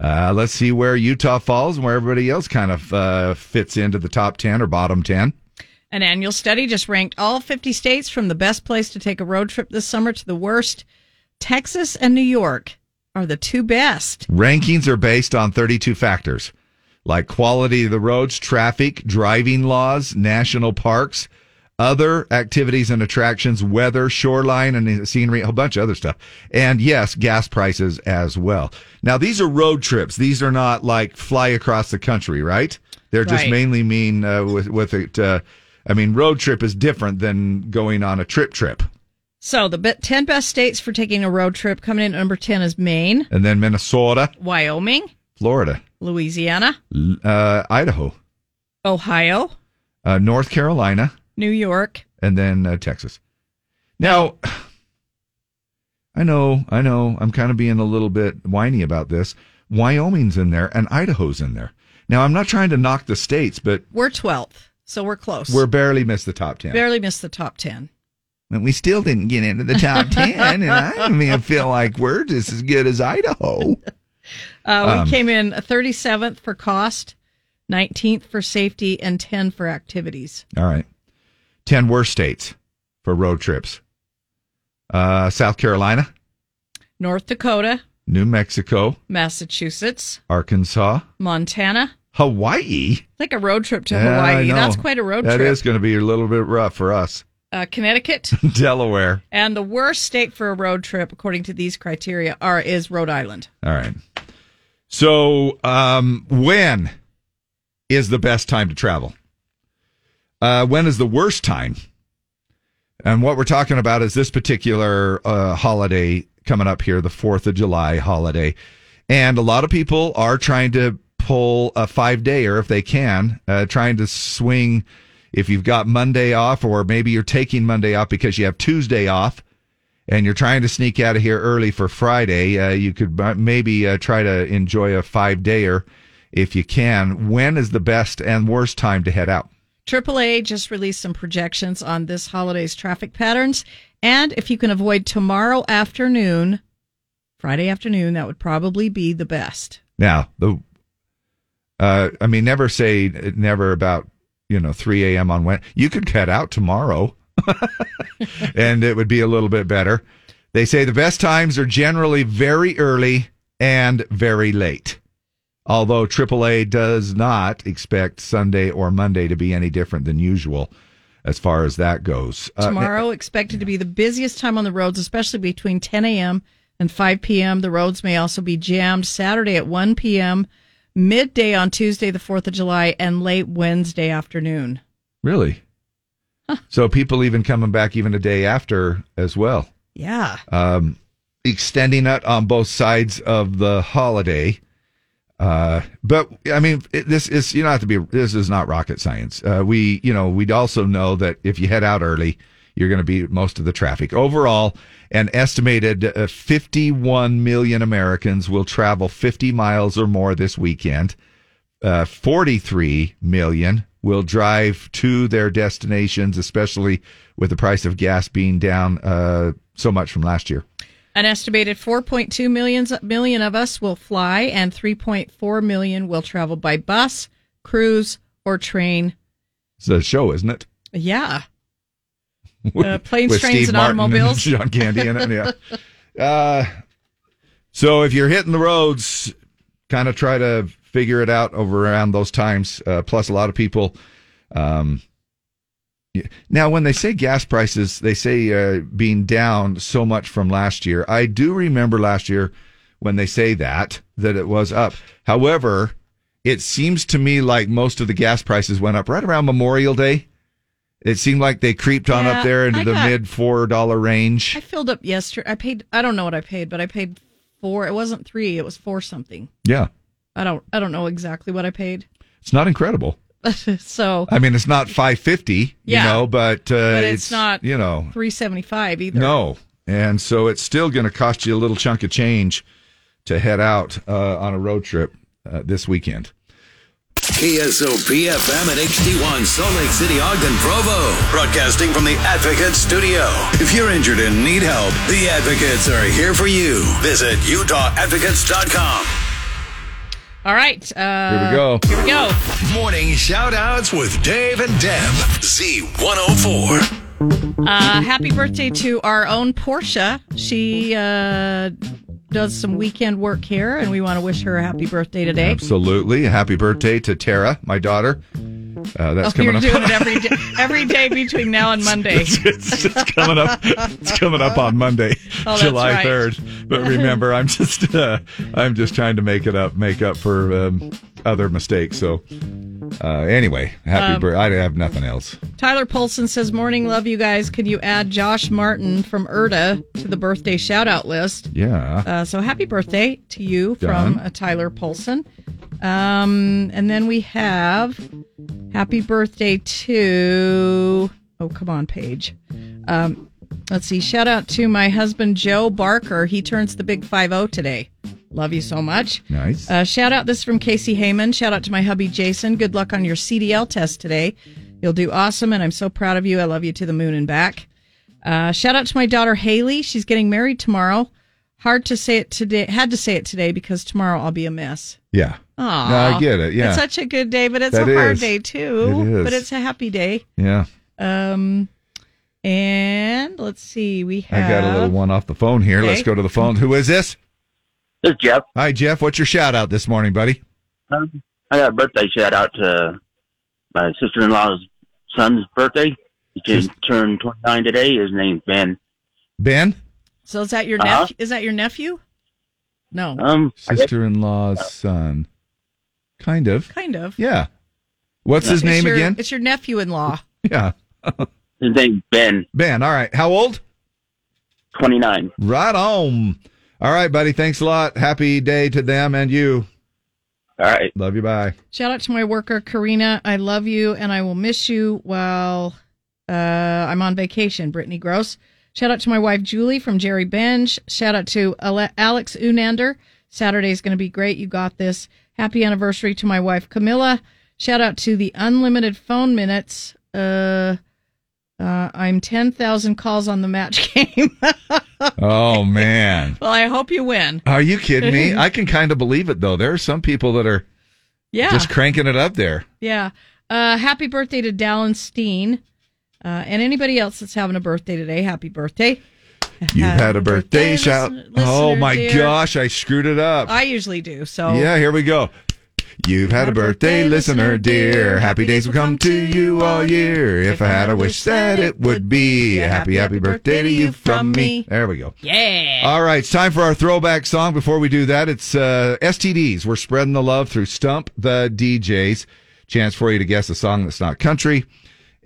S1: Uh, let's see where Utah falls and where everybody else kind of uh, fits into the top 10 or bottom 10.
S2: An annual study just ranked all 50 states from the best place to take a road trip this summer to the worst. Texas and New York are the two best.
S1: Rankings are based on 32 factors like quality of the roads, traffic, driving laws, national parks, other activities and attractions, weather, shoreline and scenery, a whole bunch of other stuff. And yes, gas prices as well. Now, these are road trips. These are not like fly across the country, right? They're just
S2: Right.
S1: mainly mean uh, with, with it. Uh, I mean, road trip is different than going on a trip trip.
S2: So the be- 10 best states for taking a road trip coming in at number 10 is Maine,
S1: And then Minnesota,
S2: Wyoming,
S1: Florida,
S2: Louisiana,
S1: uh, Idaho,
S2: Ohio,
S1: uh, North Carolina,
S2: New York.
S1: and then uh, Texas. Now, I know, I know, I'm kind of being a little bit whiny about this. Wyoming's in there and Idaho's in there. Now, I'm not trying to knock the states, but
S2: We're 12th, so we're close.
S1: we're barely missed the top 10.
S2: barely missed the top 10.
S1: And we still didn't get into the top 10. and I mean, I feel like we're just as good as Idaho.
S2: Uh, we
S1: Um,
S2: came in 37th for cost, 19th for safety, and 10 for activities.
S1: All right. 10 worst states for road trips uh, South Carolina,
S2: North Dakota,
S1: New Mexico,
S2: Massachusetts,
S1: Arkansas,
S2: Montana.
S1: Hawaii.
S2: Like a road trip to
S1: Yeah,
S2: Hawaii. That's quite a road
S1: That
S2: trip.
S1: That is going to be a little bit rough for us.
S2: Uh, Connecticut.
S1: Delaware.
S2: and the worst state for a road trip, according to these criteria, are is Rhode Island.
S1: All right. So, um, when is the best time to travel? Uh, when is the worst time? And what we're talking about is this particular uh, holiday coming up here, the 4th of July holiday. And a lot of people are trying to pull a five day or if they can, uh, trying to swing if you've got Monday off, or maybe you're taking Monday off because you have Tuesday off and you're trying to sneak out of here early for Friday, uh, you could maybe uh, try to enjoy a five dayer if you can. When is the best and worst time to head out?
S2: AAA just released some projections on this holiday's traffic patterns. And if you can avoid tomorrow afternoon, Friday afternoon, that would probably be the best.
S1: Now, the uh, I mean, never say never about you know 3 a.m. on when you could head out tomorrow, and it would be a little bit better. They say the best times are generally very early and very late. Although AAA does not expect Sunday or Monday to be any different than usual as far as that goes. Uh,
S2: Tomorrow expected to be the busiest time on the roads, especially between 10 a.m. and 5 p.m. The roads may also be jammed Saturday at 1 p.m., midday on Tuesday, the 4th of July, and late Wednesday afternoon.
S1: really? So people even coming back even a day after as well.
S2: Yeah.
S1: um, extending it on both sides of the holiday. Uh, but I mean, it, this is you don't have to be. This is not rocket science. Uh, we, you know, we'd also know that if you head out early, you're going to beat most of the traffic. Overall, an estimated uh, 51 million Americans will travel 50 miles or more this weekend. Uh, 43 million will drive to their destinations, especially with the price of gas being down uh, so much from last year.
S2: An estimated 4.2 million, million of us will fly, and 3.4 million will travel by bus, cruise, or train.
S1: It's a show, isn't it?
S2: Yeah. Uh, planes,
S1: With
S2: trains,
S1: Steve
S2: and
S1: Martin
S2: automobiles.
S1: John Candy in it. Yeah. Uh, so if you're hitting the roads, kind of try to figure it out over around those times. Uh, plus, a lot of people. Um, now, when they say gas prices, they say uh, being down so much from last year. I do remember last year when they say that that it was up. However, it seems to me like most of the gas prices went up right around Memorial Day. It seemed like they creeped on
S2: Yeah,
S1: up there into
S2: I
S1: the
S2: got-
S1: mid four dollar range.
S2: I filled up yesterday. I paid. I don't know what I paid, but I paid four. It wasn't three. It was four something.
S1: Yeah,
S2: I don't. I don't know exactly what I paid.
S1: it's not incredible.
S2: so
S1: I mean, it's not five fifty, you
S2: Yeah.
S1: know, but, uh,
S2: But it's not
S1: you know,
S2: three seventy five either.
S1: no, and so it's still going to cost you a little chunk of change to head out uh, on a road trip uh, this weekend.
S3: KSOP FM and HD1 Salt Lake City, Ogden, Provo. Broadcasting from the Advocate Studio. If you're injured and need help, the Advocates are here for you. Visit UtahAdvocates.com.
S2: All right. Uh,
S3: Here we go.
S2: Here we go.
S3: Morning shout outs with Dave and Deb. Z104.
S2: Uh, happy birthday to our own Portia. She uh, does some weekend work here, and we want to wish her a happy birthday today.
S1: Absolutely. Happy birthday to Tara, my daughter. Uh, that's
S2: oh, you're
S1: coming up.
S2: doing it every day, every day between now and Monday.
S1: it's, it's coming up. It's coming up on Monday,
S2: Oh,
S1: July
S2: right.
S1: third. But remember, I'm just uh, I'm just trying to make it up, make up for um, other mistakes. So uh, anyway, happy
S2: Um,
S1: birthday. I have nothing else.
S2: Tyler Polson says, Morning, love you guys. Can you add Josh Martin from Erda to the birthday shout out list?
S1: Yeah.
S2: Uh, so happy birthday to you
S1: Done.
S2: from uh, Tyler Polson. Um, and then we have happy birthday to, oh, come on, Paige. Um, let's see. Shout out to my husband, Joe Barker. He turns the big 5 0 today. Love you so much.
S1: Nice.
S2: Uh, shout out this from Casey Heyman. Shout out to my hubby Jason. Good luck on your CDL test today. You'll do awesome, and I'm so proud of you. I love you to the moon and back. Uh, shout out to my daughter Haley. She's getting married tomorrow. Hard to say it today. Had to say it today because tomorrow I'll be a mess.
S1: Yeah.
S2: Aw,
S1: No, I get it. Yeah.
S2: It's such a good day, but it's
S1: That
S2: a hard
S1: is.
S2: day too.
S1: It is.
S2: But it's a happy day.
S1: Yeah.
S2: Um, and let's see. We have I
S1: got a little one off the phone here. Let's go to the phone. Who is this?
S20: This is Jeff.
S1: Hi, Jeff. What's your shout out this morning, buddy?
S20: Um, I got a birthday shout out to my sister in law's son's birthday. He just turned 29 today. His name's Ben.
S1: Ben?
S2: So is that your
S20: Uh-huh.
S2: nephew? Is that your nephew? No.
S20: Um, I guess-
S1: Sister in law's son. Kind of.
S2: Kind of.
S1: Yeah. What's his
S2: It's
S1: name
S2: your-
S1: again?
S2: It's your nephew-in-law.
S1: Yeah.
S20: His name's Ben.
S1: Ben. All right. How old?
S20: 29.
S1: Right on. All right, buddy. Thanks a lot. Happy day to them and you.
S20: All right.
S1: Love you. Bye.
S2: Shout out to my worker, Karina. I love you and I will miss you while uh, I'm on vacation. Brittany Gross. Shout out to my wife, Julie from Jerry Benj. Shout out to Ale- Alex Unander. Saturday's going to be great. You got this. Happy anniversary to my wife, Camilla. Shout out to the unlimited phone minutes. Uh, uh, I'm 10,000 calls on the match game.
S1: Oh, man.
S2: well, I hope you win.
S1: Are you kidding me? I can kind of believe it, though. There are some people that are
S2: Yeah.
S1: just cranking it up there.
S2: Yeah. Uh, happy birthday to Dallin Steen. Uh, and anybody else that's having a birthday today, happy birthday.
S1: You had a birthday shout. oh, my
S2: dear.
S1: gosh. I screwed it up.
S2: I usually do. So
S1: Yeah, here we go. You've had a birthday, listener dear. Happy days will come to you all year. If I had a wish that it would be a happy, happy birthday to you from me. There we go.
S2: Yeah.
S1: All right, it's time for our throwback song. Before we do that, it's uh, STDs. We're spreading the love through Stump the DJs. Chance for you to guess a song that's not country.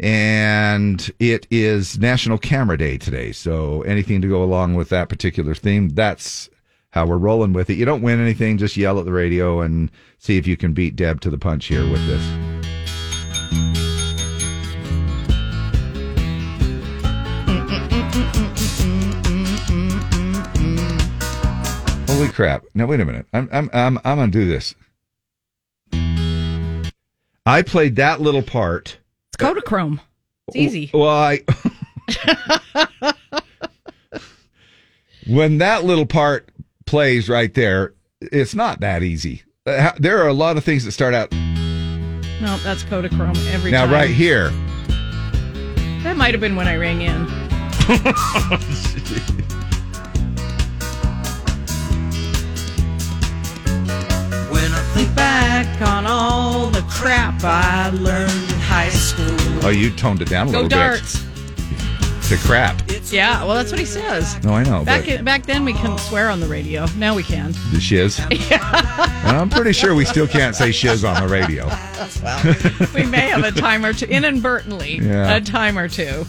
S1: And it is National Camera Day today. So anything to go along with that particular theme, that's how we're rolling with it. You don't win anything, just yell at the radio and see if you can beat Deb to the punch here with this. Holy crap. Now wait a minute. I'm I'm I'm I'm gonna do this. I played that little part.
S2: It's Kodachrome. It's easy.
S1: Well, I when that little part plays right there, it's not that easy. Uh, There are a lot of things that start out
S2: No, that's Kodachrome every
S1: now
S2: time.
S1: right here.
S2: That might might have been when I rang in. When I think back on all the crap I learned in high school.
S1: Oh, you toned it down a
S2: Go
S1: little
S2: darts.
S1: bit. To crap.
S2: Yeah, well, that's what he says.
S1: No, I know.
S2: Back in, back then, we couldn't swear on the radio. Now we can.
S1: the shiz. I'm pretty sure we still can't say shiz on the radio.
S2: well, we may have a time or two, inadvertently,
S1: Yeah.
S2: a time or two.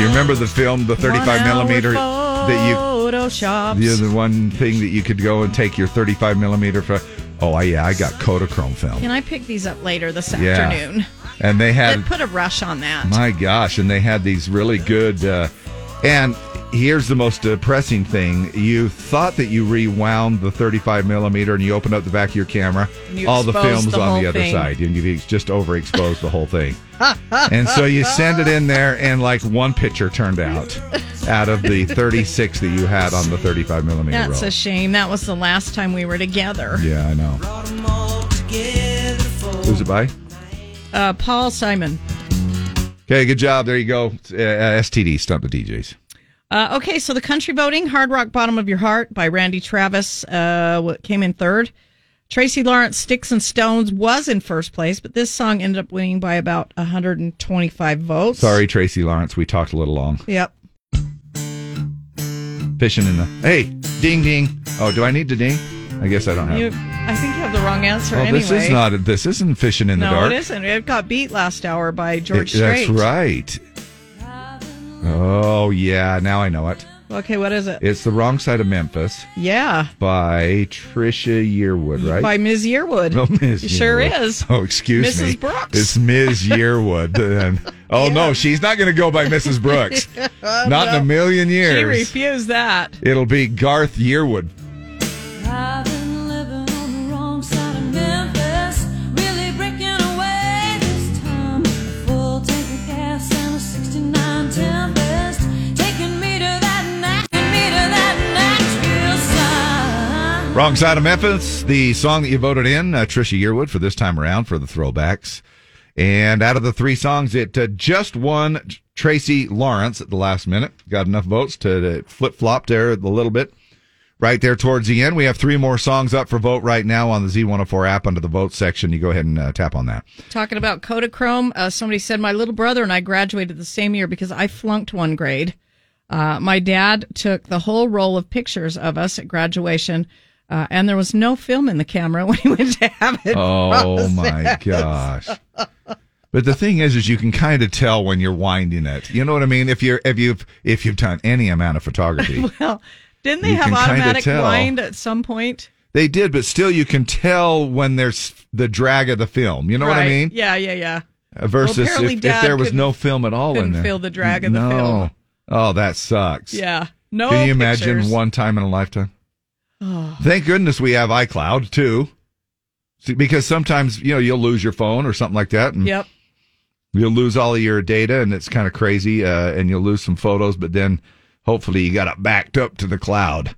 S1: Do you remember the film, the 35 millimeter that you
S2: Photoshop.
S1: The other one thing that you could go and take your 35 millimeter for. Oh, I- yeah, I got Kodachrome film.
S2: Can I pick these up later this
S1: Yeah.
S2: afternoon?
S1: And they had,
S2: Let's put a rush on that.
S1: my gosh, and they had these really good. Uh, and here's the most depressing thing: you thought that you rewound the 35 millimeter, and you opened up the back of your camera,
S2: you
S1: all the film's
S2: the
S1: on the other
S2: thing.
S1: side, and you just overexposed the whole thing. and so you send it in there, and like one picture turned out out of the 36 that you had on the 35 millimeter
S2: That's
S1: roll.
S2: a shame. That was the last time we were together.
S1: Yeah, I know. Who's it by?
S2: Uh, Paul Simon.
S1: Okay, good job. There you go. Uh, STD, Stump the DJs.
S2: Uh, okay, so the country voting, Hard Rock Bottom of Your Heart by Randy Travis, uh, what came in third. Tracy Lawrence, Sticks and Stones was in first place, but this song ended up winning by about 125 votes.
S1: Sorry, Tracy Lawrence. We talked a little long.
S2: Yep.
S1: Fishing in the. Hey, ding ding. Oh, do I need to ding? I guess I don't have.
S2: You, I think you have the wrong answer
S1: oh,
S2: anyway.
S1: this is not. This isn't fishing in the dark.
S2: no, it isn't. It got beat last hour by George
S1: It- that's right. Oh yeah, now I know it.
S2: Okay, what is it?
S1: It's the wrong side of Memphis
S2: Yeah,
S1: by Trisha Yearwood, right?
S2: by Ms. Yearwood.
S1: Oh, Ms.
S2: It sure
S1: Yearwood.
S2: is.
S1: Oh, excuse me.
S2: Mrs.
S1: me.
S2: Brooks.
S1: It's Ms. Yearwood. And- oh no, she's not going to go by Mrs. Brooks. not in a million years.
S2: She
S1: years.
S2: refused that.
S1: It'll be Garth Yearwood.
S9: I've Wrong side of Memphis,
S1: the song that you voted in, uh, Trisha Yearwood, for this time around for the throwbacks. And out of the three songs, it uh, just won Tracy Lawrence at the last minute. Got enough votes to, flip flop there a little bit. Right there towards the end, we have three more songs up for vote right now on the Z104 app under the vote section. You go ahead and uh, tap on that.
S2: Talking about Kodachrome, uh, somebody said my little brother and I graduated the same year because I flunked one grade. Uh, my dad took the whole roll of pictures of us at graduation, uh, and there was no film in the camera when he went to have it.
S1: Oh my gosh. But the thing is, is you can kind of tell when you're winding it. You know what I mean? If you're, if you've, if you've done any amount of photography,
S2: Well, didn't they have automatic wind at some point?
S1: they did, but still you can tell when there's the drag of the film. You know what I mean?
S2: Yeah, yeah, yeah.
S1: Uh, Versus
S2: Well,
S1: if, if there was no film at all in there.
S2: feel the drag of the
S1: no.
S2: film.
S1: Oh, that sucks.
S2: Yeah. No.
S1: Can you imagine one time in a lifetime?
S2: Oh.
S1: Thank goodness we have iCloud too. Because sometimes, you know, you'll lose your phone or something like that. And
S2: Yep.
S1: You'll lose all of your data and it's kind of crazy. Uh, and you'll lose some photos, but then hopefully you got it backed up to the cloud.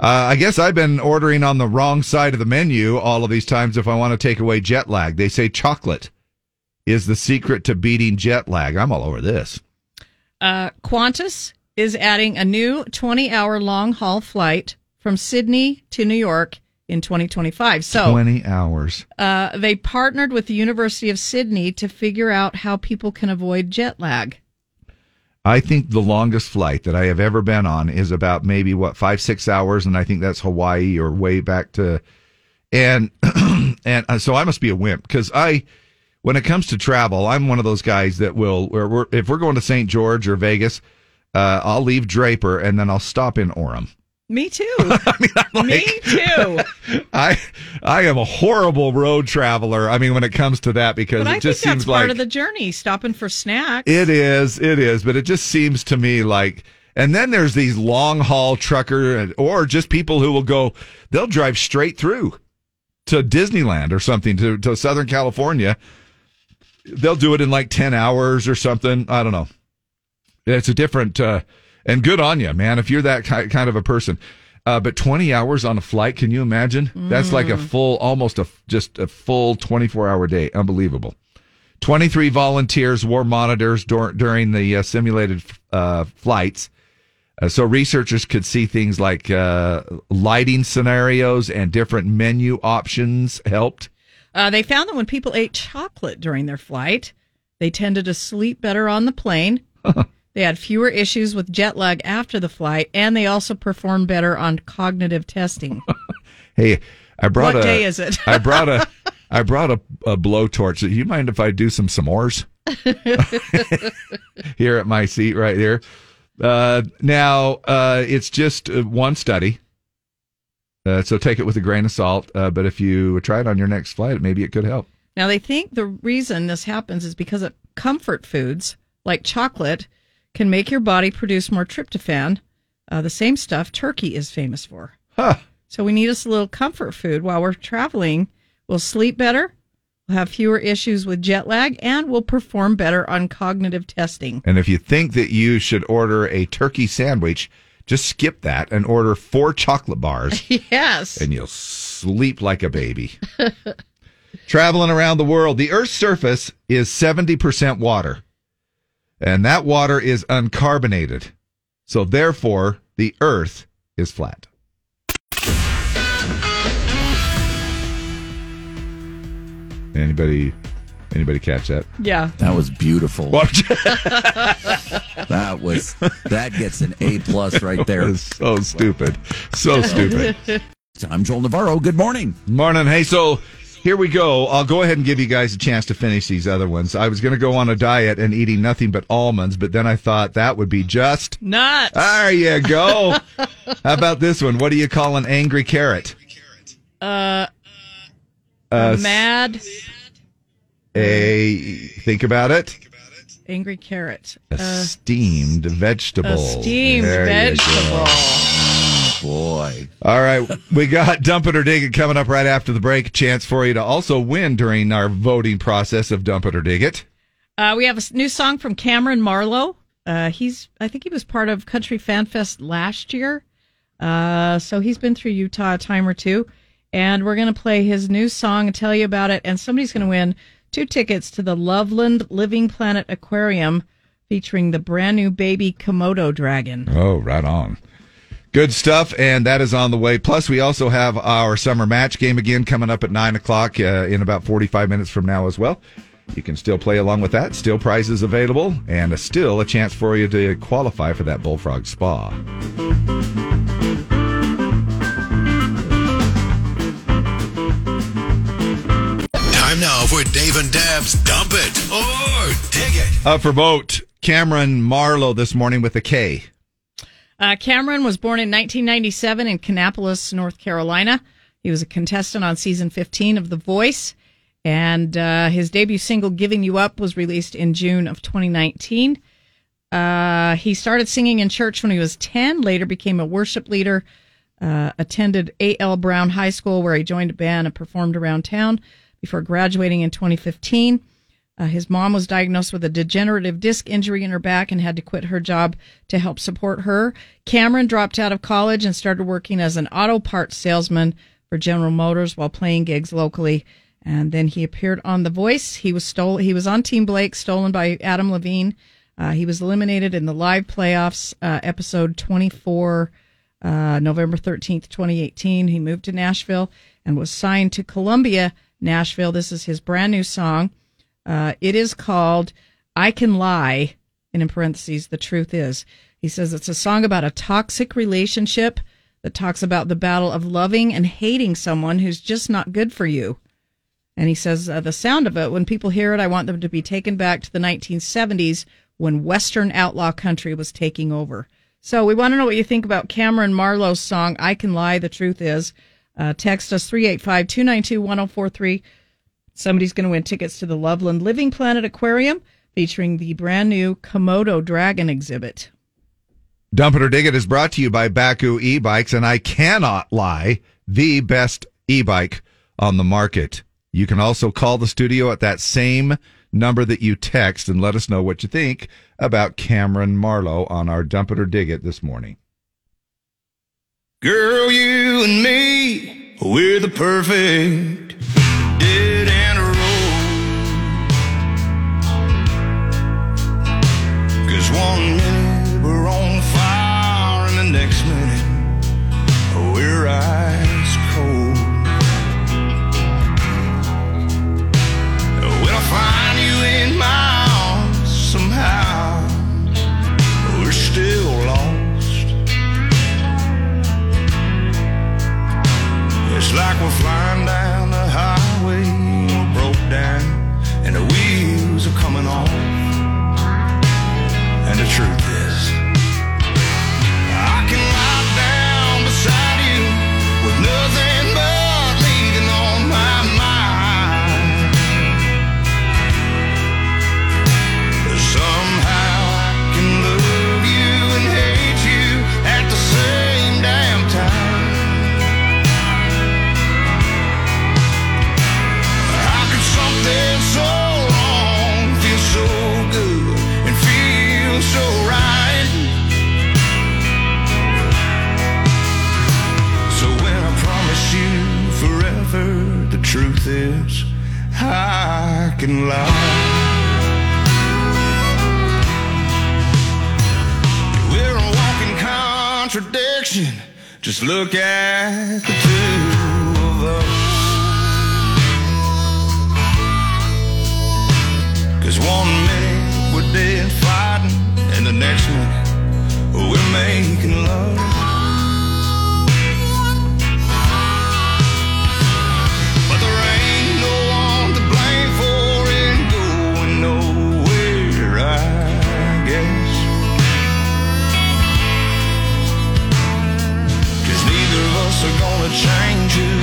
S1: Uh, I guess I've been ordering on the wrong side of the menu all of these times if I want to take away jet lag. They say chocolate is the secret to beating jet lag. I'm all over this.
S2: Uh, Qantas is adding a new 20 hour long haul flight from Sydney to New York in 2025. So
S1: 20 hours.
S2: uh, they partnered with the University of Sydney to figure out how people can avoid jet lag.
S1: I think the longest flight that I have ever been on is about maybe what five six hours, and I think that's Hawaii or way back to, and and uh, so I must be a wimp because I, when it comes to travel, I'm one of those guys that will where we're, if we're going to St. George or Vegas, uh, I'll leave Draper and then I'll stop in Orem.
S2: Me too. Me too.
S1: I I am a horrible road traveler. I mean, when it comes to that, because
S2: I
S1: it just
S2: think that's
S1: seems like
S2: part of the journey, stopping for snacks.
S1: It is, it is, but it just seems to me like. And then there's these long haul trucker or just people who will go. They'll drive straight through to Disneyland or something to to Southern California. They'll do it in like ten hours or something. I don't know. It's a different. uh and good on you, man. If you're that kind of a person. Uh, but 20 hours on a flight, can you imagine? That's like a
S2: Mm.
S1: full, almost a just a full 24 hour day. Unbelievable. 23 volunteers wore monitors dur- during the uh, simulated uh, flights. Uh, so researchers could see things like uh, lighting scenarios and different menu options helped.
S2: Uh, they found that when people ate chocolate during their flight, they tended to sleep better on the plane. they had fewer issues with jet lag after the flight, and they also performed better on cognitive testing.
S1: Hey, I brought
S2: What
S1: a.
S2: day is it?
S1: I brought a. I brought a, a blowtorch. Do you mind if I do some s'mores here at my seat right here? Uh, now uh, it's just uh, one study, uh, so take it with a grain of salt. Uh, but if you try it on your next flight, maybe it could help.
S2: Now, they think the reason this happens is because of comfort foods like chocolate can make your body produce more tryptophan, uh, the same stuff turkey is famous for.
S1: Huh.
S2: So we need us a little comfort food while we're traveling. We'll sleep better, we'll have fewer issues with jet lag, and we'll perform better on cognitive testing.
S1: And if you think that you should order a turkey sandwich, just skip that and order four chocolate bars.
S2: yes.
S1: and you'll sleep like a baby. Traveling around the world, the Earth's surface is 70% water, and that water is uncarbonated. So, therefore, the Earth is flat. Anybody, anybody catch that?
S2: Yeah.
S21: That was beautiful. That was that gets an A plus right there.
S1: so stupid, so stupid.
S21: I'm Joel Navarro. Good morning.
S1: Morning. Hey, so here we go. I'll go ahead and give you guys a chance to finish these other ones. I was going to go on a diet and eating nothing but almonds, but then I thought that would be just
S2: nuts.
S1: There you go. How about this one? What do you call an angry carrot?
S2: Uh,
S1: Uh,
S2: mad,
S1: A think about it.
S2: angry carrot.
S1: A
S2: Uh,
S1: steamed vegetable.
S2: a steamed
S1: There
S2: vegetable.
S21: Boy.
S1: All right, we got Dump It or Dig It coming up right after the break. Chance for you to also win during our voting process of Dump It or Dig It.
S2: Uh, we have a new song from Cameron Marlowe. Uh, he's, I think he was part of Country Fan Fest last year. Uh, so he's been through Utah a time or two. And we're going to play his new song and tell you about it. And somebody's going to win two tickets to the Loveland Living Planet Aquarium featuring the brand new baby Komodo dragon.
S1: Oh, right on. Good stuff, and that is on the way. Plus, we also have our summer match game again coming up at 9 o'clock uh, in about 45 minutes from now as well. You can still play along with that. Still prizes available, and a, still a chance for you to qualify for that Bullfrog Spa.
S3: Time now for Dave and Deb's Dump It or Dig It.
S1: Up for vote, Cameron Marlowe this morning with a K.
S2: Uh, Cameron was born in 1997 in Kannapolis, North Carolina. He was a contestant on season 15 of The Voice, and uh, his debut single "Giving You Up" was released in June of 2019. Uh, he started singing in church when he was 10. Later, became a worship leader. Uh, attended A.L. Brown High School, where he joined a band and performed around town before graduating in 2015. Uh, his mom was diagnosed with a degenerative disc injury in her back and had to quit her job to help support her. Cameron dropped out of college and started working as an auto parts salesman for General Motors while playing gigs locally. And then he appeared on The Voice. He was stole. He was on Team Blake, stolen by Adam Levine. Uh, he was eliminated in the live playoffs, uh, episode 24, uh, November 13th, 2018. He moved to Nashville and was signed to Columbia, Nashville. This is his brand new song. Uh, it is called I Can Lie, and in parentheses, the truth is. He says it's a song about a toxic relationship that talks about the battle of loving and hating someone who's just not good for you. And he says uh, the sound of it, when people hear it, I want them to be taken back to the 1970s when Western outlaw country was taking over. So we want to know what you think about Cameron Marlowe's song, I Can Lie, the Truth Is. Uh, text us 385 292 1043. Somebody's going to win tickets to the Loveland Living Planet Aquarium featuring the brand new Komodo Dragon exhibit.
S1: Dump It or Dig It is brought to you by Bakcou e-bikes, and I cannot lie, the best e-bike on the market. You can also call the studio at that same number that you text and let us know what you think about Cameron Marlowe on our Dump It or Dig It this morning.
S11: Girl, you and me, we're the perfect dead end road. Cause one contradiction. Just look at the two of us. Cause one minute we're dead fighting, and the next minute we're making love. Are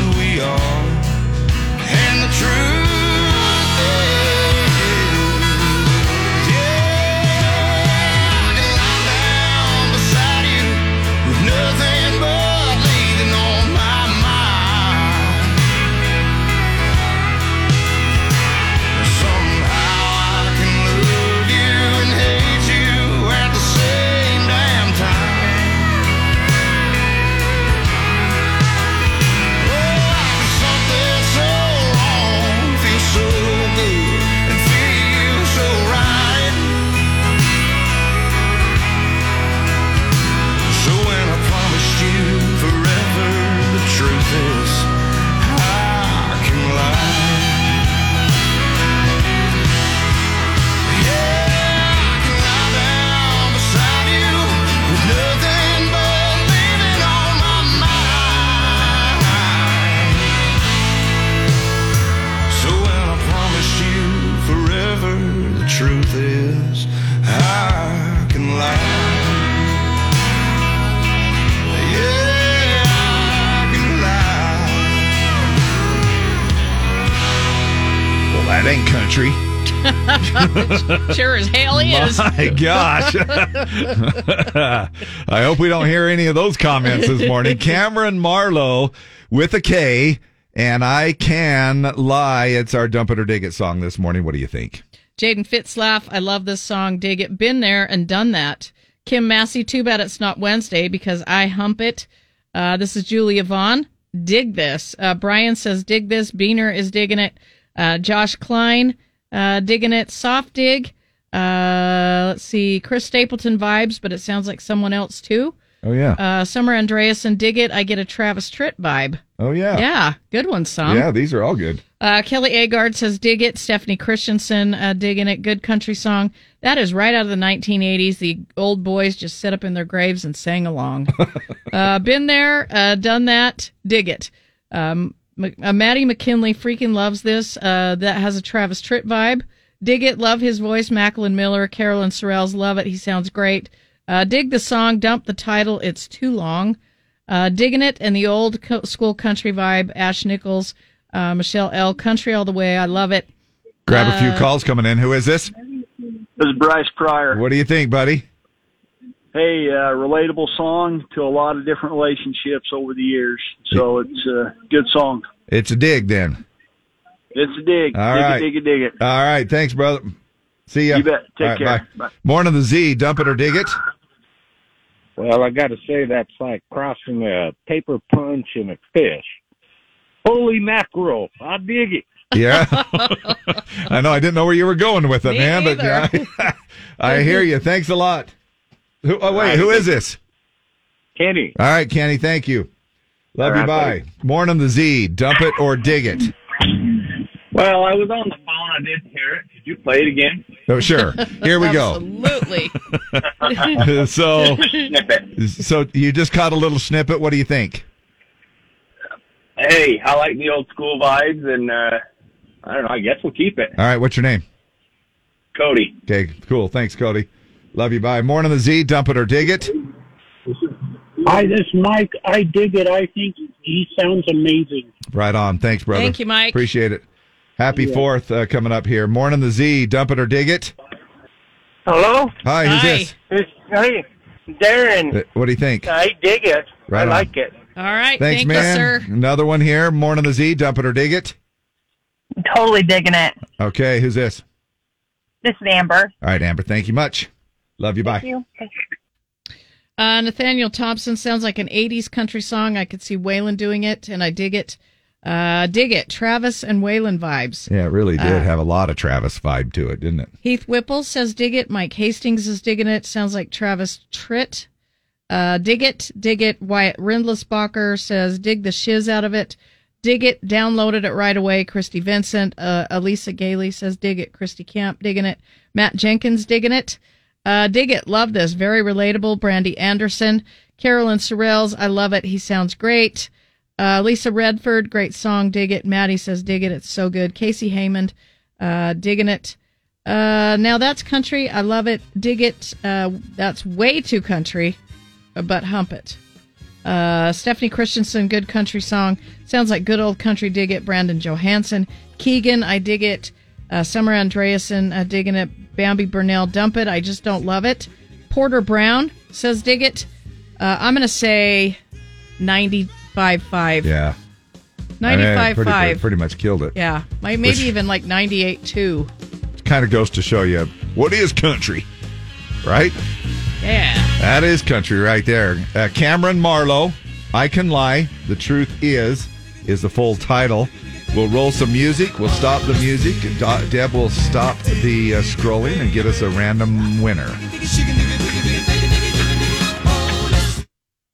S1: that ain't country.
S2: sure as hell is.
S1: My gosh. I hope we don't hear any of those comments this morning. Cameron Marlowe with a K, and I can lie. It's our Dump It or Dig It song this morning. What do you think?
S2: Jaden Fitzlaff, I love this song. Dig it. Been there and done that. Kim Massey, too bad it's not Wednesday because I hump it. Uh, this is Julia Vaughn. Dig this. Uh, Brian says, dig this. Beaner is digging it. Uh, Josh Klein, uh, digging it. Soft dig. Uh, let's see. Chris Stapleton vibes, but it sounds like someone else too.
S1: Oh, yeah.
S2: Uh, Summer and dig it. I get a Travis Tritt vibe.
S1: Oh, yeah.
S2: Yeah. Good one, Sam.
S1: Yeah, these are all good.
S2: Uh, Kelly Agard says, dig it. Stephanie Christensen, uh, digging it. Good country song. That is right out of the 1980s. The old boys just sat up in their graves and sang along. uh, been there, uh, done that. Dig it. Um, uh, Maddie McKinley freaking loves this. Uh, that has a Travis Tritt vibe. Dig it. Love his voice. Macklin Miller, Carolyn Sorrells, love it. He sounds great. Uh, dig the song. Dump the title. It's too long. Uh, digging it and the old co- school country vibe. Ash Nichols, uh, Michelle L. Country all the way. I love it.
S1: Grab a few
S2: Uh,
S1: calls coming in. Who is this?
S22: This is Bryce Pryor.
S1: What do you think, buddy?
S22: Hey, uh, relatable song to a lot of different relationships over the years. So it's a good song.
S1: It's a dig then.
S22: It's a dig.
S1: All
S22: dig
S1: right.
S22: it, dig it, dig it.
S1: All right. Thanks, brother. See ya.
S22: You bet. Take
S1: All right,
S22: care.
S1: Bye.
S22: Bye.
S1: Morning of the Z. Dump it or dig it.
S23: Well, I got to say that's like crossing a paper punch and a fish. Holy mackerel! I dig it.
S1: Yeah. I know. I didn't know where you were going with it,
S23: Me
S1: man, but
S23: either.
S1: I, I hear you. Thanks a lot. Who, oh, wait. Who is this?
S23: Kenny.
S1: All right, Kenny. Thank you. Love
S23: All
S1: you.
S23: right,
S1: Bye. Morning, the Z. Dump it or dig it.
S24: Well, I was on the phone. I didn't hear it. Could you play it again?
S1: Oh, sure. Here we go.
S2: Absolutely.
S1: so,
S24: Snippet.
S1: so you just caught a little snippet. What do you think?
S24: Hey, I like the old school vibes, and uh, I don't know. I guess we'll keep it.
S1: All right. What's your name?
S24: Cody.
S1: Okay. Cool. Thanks, Cody. Love you. Bye. Morning, the Z. Dump it or dig it.
S25: Hi, this is Mike. I dig it. I think he sounds amazing.
S1: Right on. Thanks, brother.
S2: Thank you, Mike.
S1: Appreciate it. Happy
S25: Yeah.
S1: Fourth uh, coming up here. Morning, the Z. Dump it or dig it.
S26: Hello?
S1: Hi. Who's this?
S26: It's, hey, Darren.
S1: Uh, What do you think?
S26: I dig it.
S1: Right
S26: I
S1: on.
S26: like it.
S2: All right.
S1: Thanks,
S2: Thank
S1: man.
S2: you, sir.
S1: Another one here. Morning, the Z. Dump it or dig it.
S27: Totally digging it.
S1: Okay. Who's this?
S27: This is Amber.
S1: All right, Amber. Thank you much. Love you. Bye.
S27: Thank you.
S2: Uh, Nathaniel Thompson sounds like an 80s country song. I could see Waylon doing it, and I dig it. Uh, dig it. Travis and Waylon vibes.
S1: Yeah, it really did
S2: Uh,
S1: have a lot of Travis vibe to it, didn't it?
S2: Heath Whipple says dig it. Mike Hastings is digging it. Sounds like Travis Tritt. Uh, dig it. Dig it. Wyatt Rindlisbacher says dig the shiz out of it. Dig it. Downloaded it right away. Christy Vincent. Uh, Elisa Gailey says dig it. Christy Camp digging it. Matt Jenkins digging it. Uh, dig it. Love this. Very relatable. Brandy Anderson. Carolyn Sorrells. I love it. He sounds great. Uh, Lisa Redford. Great song. Dig it. Maddie says dig it. It's so good. Casey Haymond. Uh, digging it. Uh, now that's country. I love it. Dig it. Uh, that's way too country, but hump it. Uh, Stephanie Christensen, good country song. Sounds like good old country. Dig it. Brandon Johansson. Keegan, I dig it. Uh, Summer Andreasen, uh, digging it. Bambi Burnell, dump it. I just don't love it. Porter Brown says dig it. Uh, I'm going to say 95.5.
S1: Yeah.
S2: 95.5.
S1: pretty, pretty much killed it.
S2: Yeah. Maybe
S1: Which-
S2: even like 98.2.
S1: Kind of goes to show you what is country, right?
S2: Yeah.
S1: That is country right there. Uh, Cameron Marlowe, I Can Lie, The Truth Is, is the full title. We'll roll some music. We'll stop the music. Deb will stop the uh, scrolling and get us a random winner.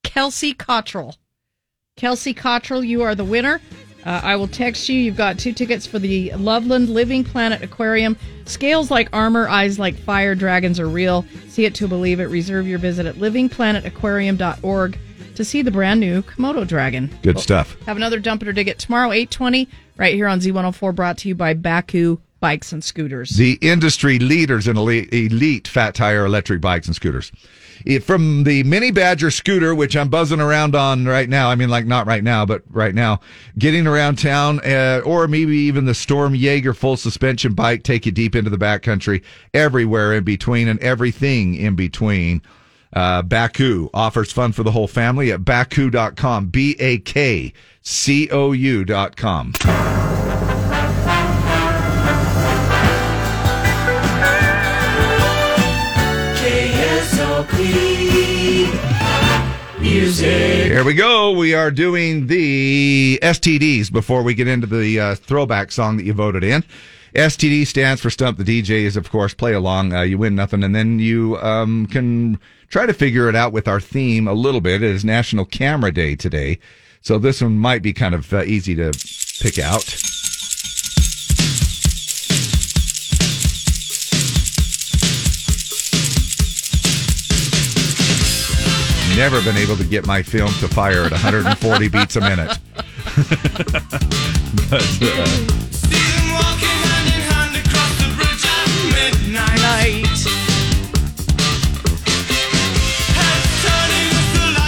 S2: Kelsey Cottrell. Kelsey Cottrell, you are the winner. Uh, I will text you. You've got two tickets for the Loveland Living Planet Aquarium. Scales like armor, eyes like fire, dragons are real. See it to believe it. Reserve your visit at livingplanetaquarium.org to see the brand new Komodo dragon.
S1: Good stuff.
S2: Have another dump it or dig it tomorrow, 820, right here on Z104, brought to you by Bakcou Bikes and Scooters.
S1: The industry leaders in elite, elite fat tire electric bikes and scooters. From the Mini Badger scooter, which I'm buzzing around on right now. I mean, like not right now, but right now, getting around town, uh, or maybe even the Storm Jaeger full suspension bike, take you deep into the backcountry, everywhere in between and everything in between. Uh, Bakcou offers fun for the whole family at bakcou.com. B A K C O U.com.
S9: Music.
S1: Here we go. We are doing the STDs before we get into the uh, throwback song that you voted in. STD stands for Stump the DJs, of course. Play along. Uh, you win nothing, and then you um, can try to figure it out with our theme a little bit. It is National Camera Day today, so this one might be kind of uh, easy to pick out. Never been able to get my film to fire at 140 beats a minute. but, uh,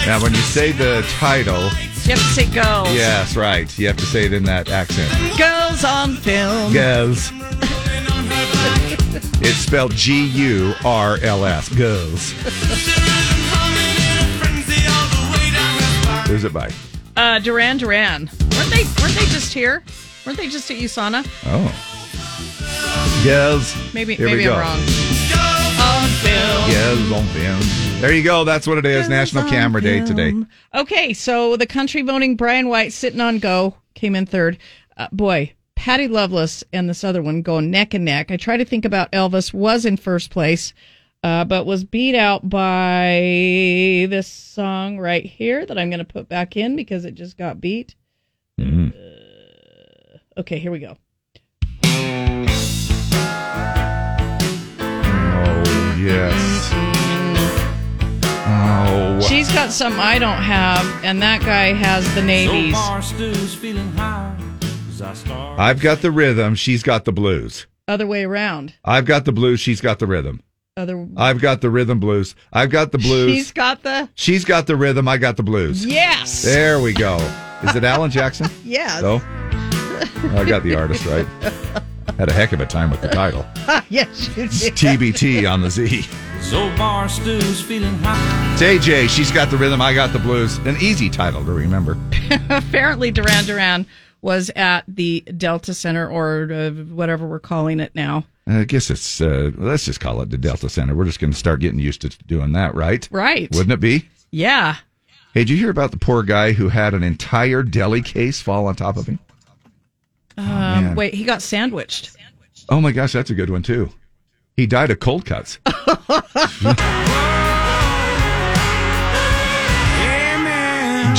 S1: now, when you say the title,
S2: You have to say girls.
S1: yes, right, you have to say it in that accent.
S2: Girls on film.
S1: Girls. It's spelled G U R L S. Girls. Who's it by?
S2: Uh, Duran Duran. Weren't they? Weren't they just here? Weren't they just at USANA?
S1: Oh. Girls.
S2: Maybe.
S1: Here
S2: maybe. I'm wrong. On film.
S1: Yes. on film. There you go. That's what it is. National
S2: on
S1: Camera Day today.
S2: Okay, so the country voting Bryan White sitting on go came in third. Uh, boy, Patty Loveless and this other one going neck and neck. I try to think about Elvis was in first place, uh, but was beat out by this song right here that I'm going to put back in because it just got beat.
S1: Mhm.
S2: Okay, here we go.
S1: Yes. Oh.
S2: She's got something I don't have, and that guy has the navies.
S1: I've got the rhythm. She's got the blues.
S2: Other way around.
S1: I've got the blues. She's got the rhythm.
S2: Other.
S1: I've got the rhythm blues. I've got the blues.
S2: She's got the.
S1: She's got the rhythm. I got the blues.
S2: Yes.
S1: There we go. Is it Alan Jackson?
S2: Yes.
S1: No. I got the artist right. Had a heck of a time with the title.
S2: yes,
S1: It's. TBT on the Z.
S11: So bar stew's feeling high.
S1: It's AJ. She's got the rhythm. I got the blues. An easy title to remember.
S2: Apparently, Duran Duran was at the Delta Center, or uh, whatever we're calling it now.
S1: I guess it's, uh, let's just call it the Delta Center. We're just going to start getting used to doing that, right?
S2: Right.
S1: Wouldn't it be?
S2: Yeah.
S1: Hey, did you hear about the poor guy who had an entire deli case fall on top of him?
S2: Um,
S1: man.
S2: wait, he got sandwiched.
S1: Oh my gosh, that's a good one too. He died of cold cuts.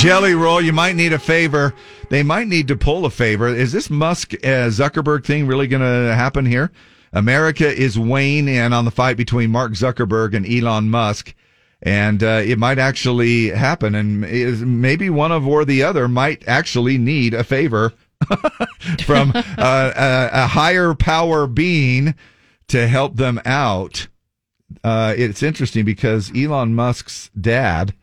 S1: Jelly roll, you might need a favor. They might need to pull a favor. Is this Musk uh, Zuckerberg thing really going to happen here? America is weighing in on the fight between Mark Zuckerberg and Elon Musk, and uh, it might actually happen. And is maybe one of or the other might actually need a favor from uh, a, a higher power being to help them out. Uh, it's interesting because Elon Musk's dad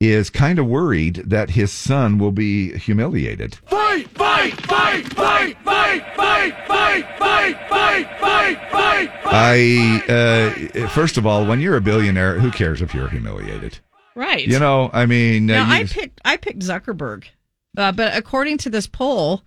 S1: is kind of worried that his son will be humiliated.
S11: Fight, fight, fight, fight, fight, fight, fight, fight, fight, fight, fight.
S1: I uh, first of all, when you're a billionaire, who cares if you're humiliated?
S2: Right.
S1: You know, I mean, uh,
S2: Now, I picked I picked Zuckerberg, uh, but according to this poll,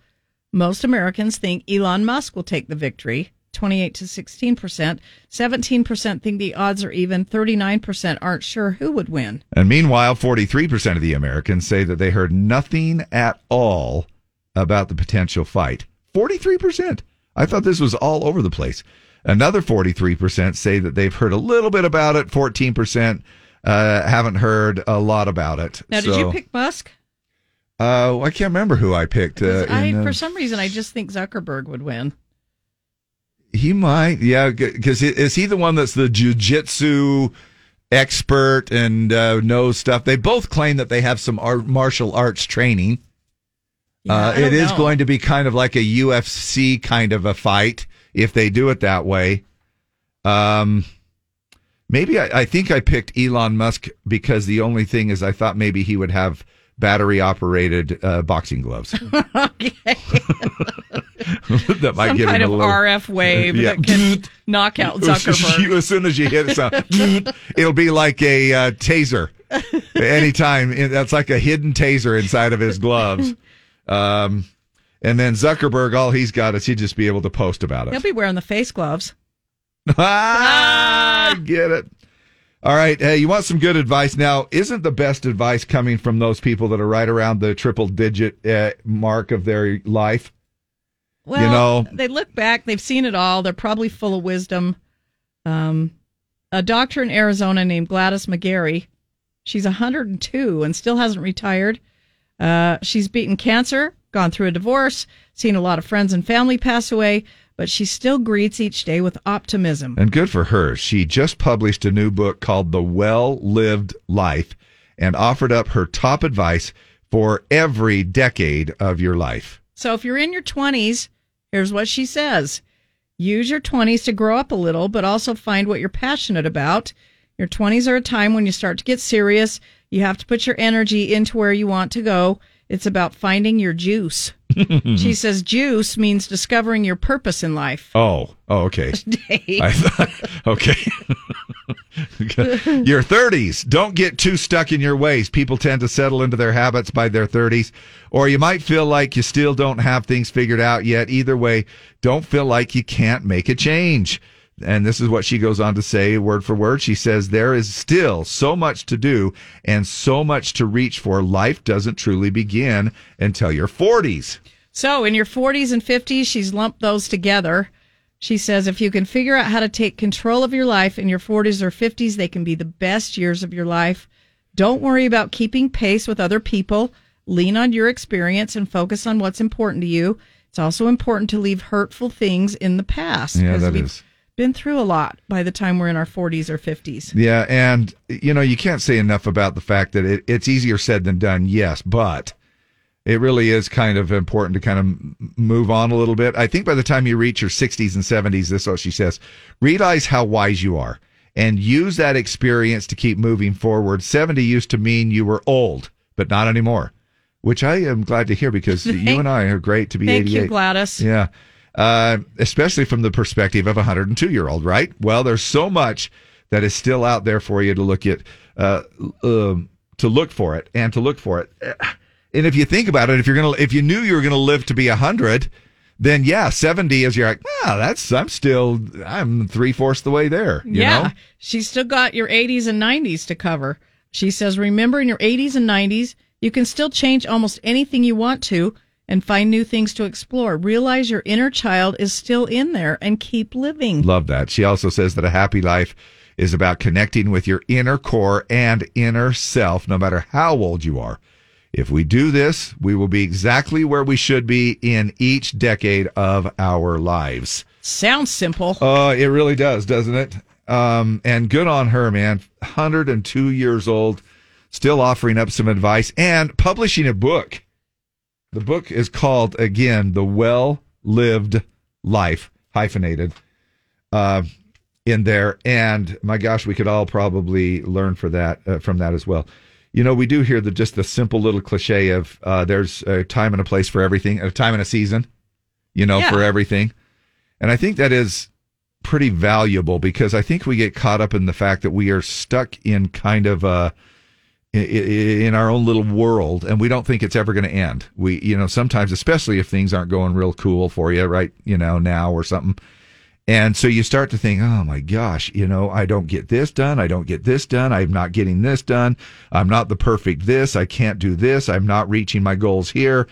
S2: most Americans think Elon Musk will take the victory. 28 to 16 percent. 17 percent think the odds are even. 39 percent aren't sure who would win.
S1: And meanwhile, 43% of the Americans say that they heard nothing at all about the potential fight. 43%. I thought this was all over the place. Another 43% say that they've heard a little bit about it. 14% uh, haven't heard a lot about it.
S2: Now, did you pick Musk?
S1: Uh, I can't remember who I picked. Uh,
S2: I,
S1: in, uh,
S2: for some reason, I just think Zuckerberg would win.
S1: He might, yeah, because is he the one that's the jujitsu expert and uh, knows stuff? They both claim that they have some art, martial arts training. uh,
S2: I don't
S1: is
S2: know.
S1: going to be kind of like a UFC kind of a fight if they do it that way. Um, maybe I, I think I picked Elon Musk because the only thing is I thought maybe he would have battery operated uh, boxing gloves. Okay. that might
S2: Some
S1: give
S2: kind
S1: him
S2: of
S1: a little
S2: RF wave
S1: Yeah.
S2: that can knock out Zuckerberg.
S1: as soon as you hit it, it'll be like a uh, taser. Anytime that's like a hidden taser inside of his gloves. Um, and then Zuckerberg, all he's got is he'd just be able to post about it.
S2: He'll be wearing the face gloves.
S1: ah, I get it. All right, hey, you want some good advice now? Isn't the best advice coming from those people that are right around the triple digit uh, mark of their life?
S2: Well,
S1: you know,
S2: they look back, they've seen it all. They're probably full of wisdom. Um, a doctor in Arizona named Gladys McGarey, she's 102 and still hasn't retired. Uh, she's beaten cancer, gone through a divorce, seen a lot of friends and family pass away, but she still greets each day with optimism.
S1: And good for her. She just published a new book called The Well Lived Life and offered up her top advice for every decade of your life.
S2: So if you're in your 20s, here's what she says Use your 20s to grow up a little, but also find what you're passionate about. Your 20s are a time when you start to get serious. You have to put your energy into where you want to go. It's about finding your juice. she says juice means discovering your purpose in life.
S1: Oh, oh, okay. I thought, okay. your 30s. Don't get too stuck in your ways. People tend to settle into their habits by their 30s. Or you might feel like you still don't have things figured out yet. Either way, don't feel like you can't make a change. And this is what she goes on to say word for word. She says, There is still so much to do and so much to reach for. Life doesn't truly begin until your 40s.
S2: So, in your 40s and 50s, she's lumped those together. She says if you can figure out how to take control of your life in your 40s or 50s, they can be the best years of your life. Don't worry about keeping pace with other people. Lean on your experience and focus on what's important to you. It's also important to leave hurtful things in the past.
S1: Yeah, that is.
S2: Been through a lot by the time we're in our 40s or 50s.
S1: Yeah, and you know, you can't say enough about the fact that it, it's easier said than done, yes, but it really is kind of important to kind of move on a little bit. I think by the time you reach your 60s and 70s, this is what she says realize how wise you are and use that experience to keep moving forward. 70 used to mean you were old, but not anymore, which I am glad to hear because you and I are great to be
S2: Thank
S1: 88.
S2: you, Gladys.
S1: Yeah. Uh, especially from the perspective of a 102 year old, right? Well, there's so much that is still out there for you to look at, uh, um, to look for it and to look for it. And if you think about it, if you're to, if you knew you were going to live to be 100, then yeah, 70 is you're like, ah, that's, I'm still, I'm three fourths the way there. You
S2: yeah.
S1: know?
S2: She's still got your 80s and 90s to cover. She says, remember in your 80s and 90s, you can still change almost anything you want to and find new things to explore. Realize your inner child is still in there and keep living.
S1: Love that. She also says that a happy life is about connecting with your inner core and inner self, no matter how old you are. If we do this, we will be exactly where we should be in each decade of our lives.
S2: Sounds simple.
S1: Uh, it really does, doesn't it? Um, and good on her, man. 102 years old, still offering up some advice and publishing a book. The book is called, again, The Well Lived Life, hyphenated, uh, in there. And my gosh, we could all probably learn for that, uh, from that as well. You know, we do hear the just the simple little cliche of uh, there's a time and a place for everything, a time and a season, you know,
S2: Yeah.
S1: for everything. And I think that is pretty valuable because I think we get caught up in the fact that we are stuck in kind of a in our own little world and we don't think it's ever going to end. We, you know, sometimes, especially if things aren't going real cool for you, right? You know, now or something. And so you start to think, oh my gosh, you know, I don't get this done. I don't get this done. I'm not getting this done. I'm not the perfect this. I can't do this. I'm not reaching my goals here.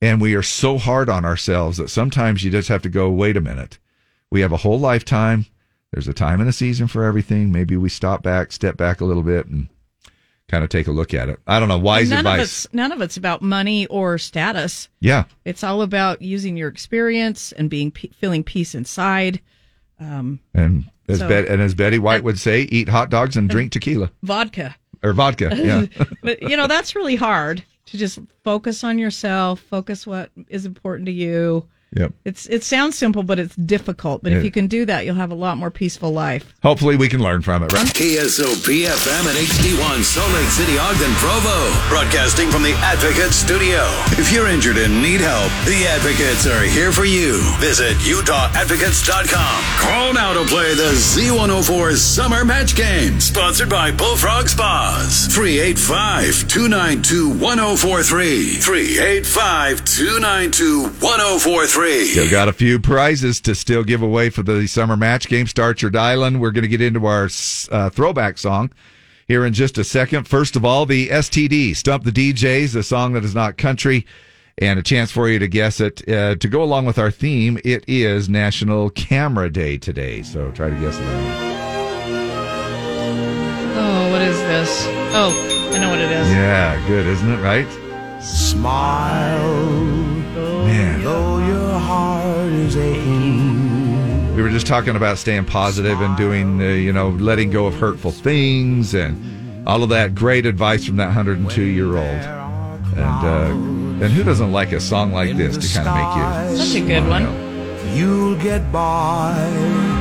S1: And we are so hard on ourselves that sometimes you just have to go, wait a minute. We have a whole lifetime. There's a time and a season for everything. Maybe we stop back, step back a little bit and kind of take a look at it. I don't know. Wise
S2: none
S1: advice.
S2: Of it's, none of it's about money or status.
S1: Yeah.
S2: It's all about using your experience and being feeling peace inside. Um,
S1: And as
S2: So-
S1: Bet- and as Betty White would say, eat hot dogs and drink tequila
S2: vodka.
S1: or vodka. Yeah.
S2: but you know that's really hard to just focus on yourself, focus what is important to you.
S1: Yep.
S2: It's it sounds simple, but it's difficult. But if you can do that, you'll have a lot more peaceful life.
S1: Hopefully we can learn from it, right?
S3: KSOP FM and HD1 Salt Lake City, Ogden, Provo. Broadcasting from the Advocate Studio. If you're injured and need help, the Advocates are here for you. Visit UtahAdvocates.com. Call now to play the Z104 Summer Match Game. Sponsored by Bullfrog Spas. 385 292 1043. 385 292 1043.
S1: Still got a few prizes to still give away for the summer match game. Start your dialing. We're going to get into our uh, throwback song here in just a second. First of all, the STD Stump the DJs, a song that is not country, and a chance for you to guess it. Uh, to go along with our theme, it is National Camera Day today. So try to guess that.
S2: Oh, what is this? Oh, I know what it is.
S1: Yeah, good, isn't it? Right?
S11: Smile,
S1: Man.
S11: though your heart is aching.
S1: We were just talking about staying positive and doing, uh, you know, letting go of hurtful things and all of that great advice from that 102 year old. And uh, and who doesn't like a song like this to kind of make you?
S2: Such a good one.
S11: You'll get by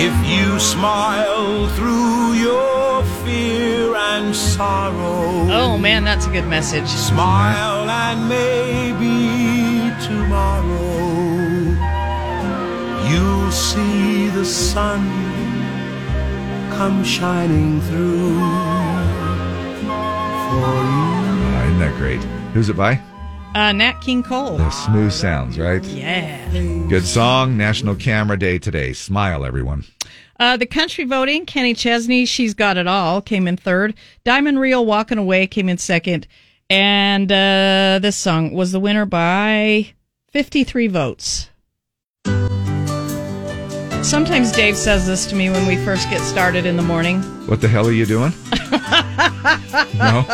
S11: if you smile through your fear and sorrow.
S2: Oh man, that's a good message.
S11: Smile and maybe tomorrow you'll see the sun come shining through for you.
S1: Isn't that great? Who's it by?
S2: Uh, Nat King Cole.
S1: Smooth sounds, right?
S2: Yeah.
S1: Good song. National Camera Day today. Smile, everyone.
S2: Uh, the country voting, Kenny Chesney, She's Got It All, came in third. Diamond Rio, Walking Away, came in second. And uh, this song was the winner by 53 votes. Sometimes Dave says this to me when we first get started in the morning.
S1: What the hell are you doing? no.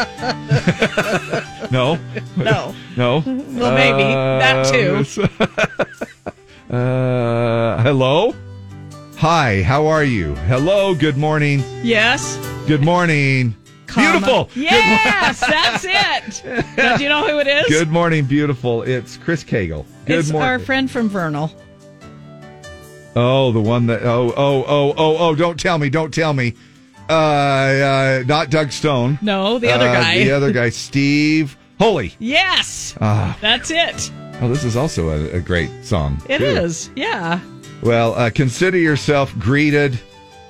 S1: no.
S2: No.
S1: No.
S2: Well, maybe. That too.
S1: uh, hello? Hi, how are you? Hello, good morning.
S2: Yes.
S1: Good morning. Beautiful.
S2: Yes, that's it. Do you know who it is?
S1: Good morning, beautiful. It's Chris Cagle. Good
S2: it's
S1: morning.
S2: our friend from Vernal.
S1: Oh, the one that. Oh, oh, oh, oh, oh! Don't tell me! Don't tell me! Uh, uh not Doug Stone.
S2: No, the other
S1: Uh,
S2: guy.
S1: The other guy, Steve Holy.
S2: Yes.
S1: Ah.
S2: That's it.
S1: Oh, this is also a, a great song.
S2: It
S1: too.
S2: is. Yeah.
S1: Well, uh, consider yourself greeted,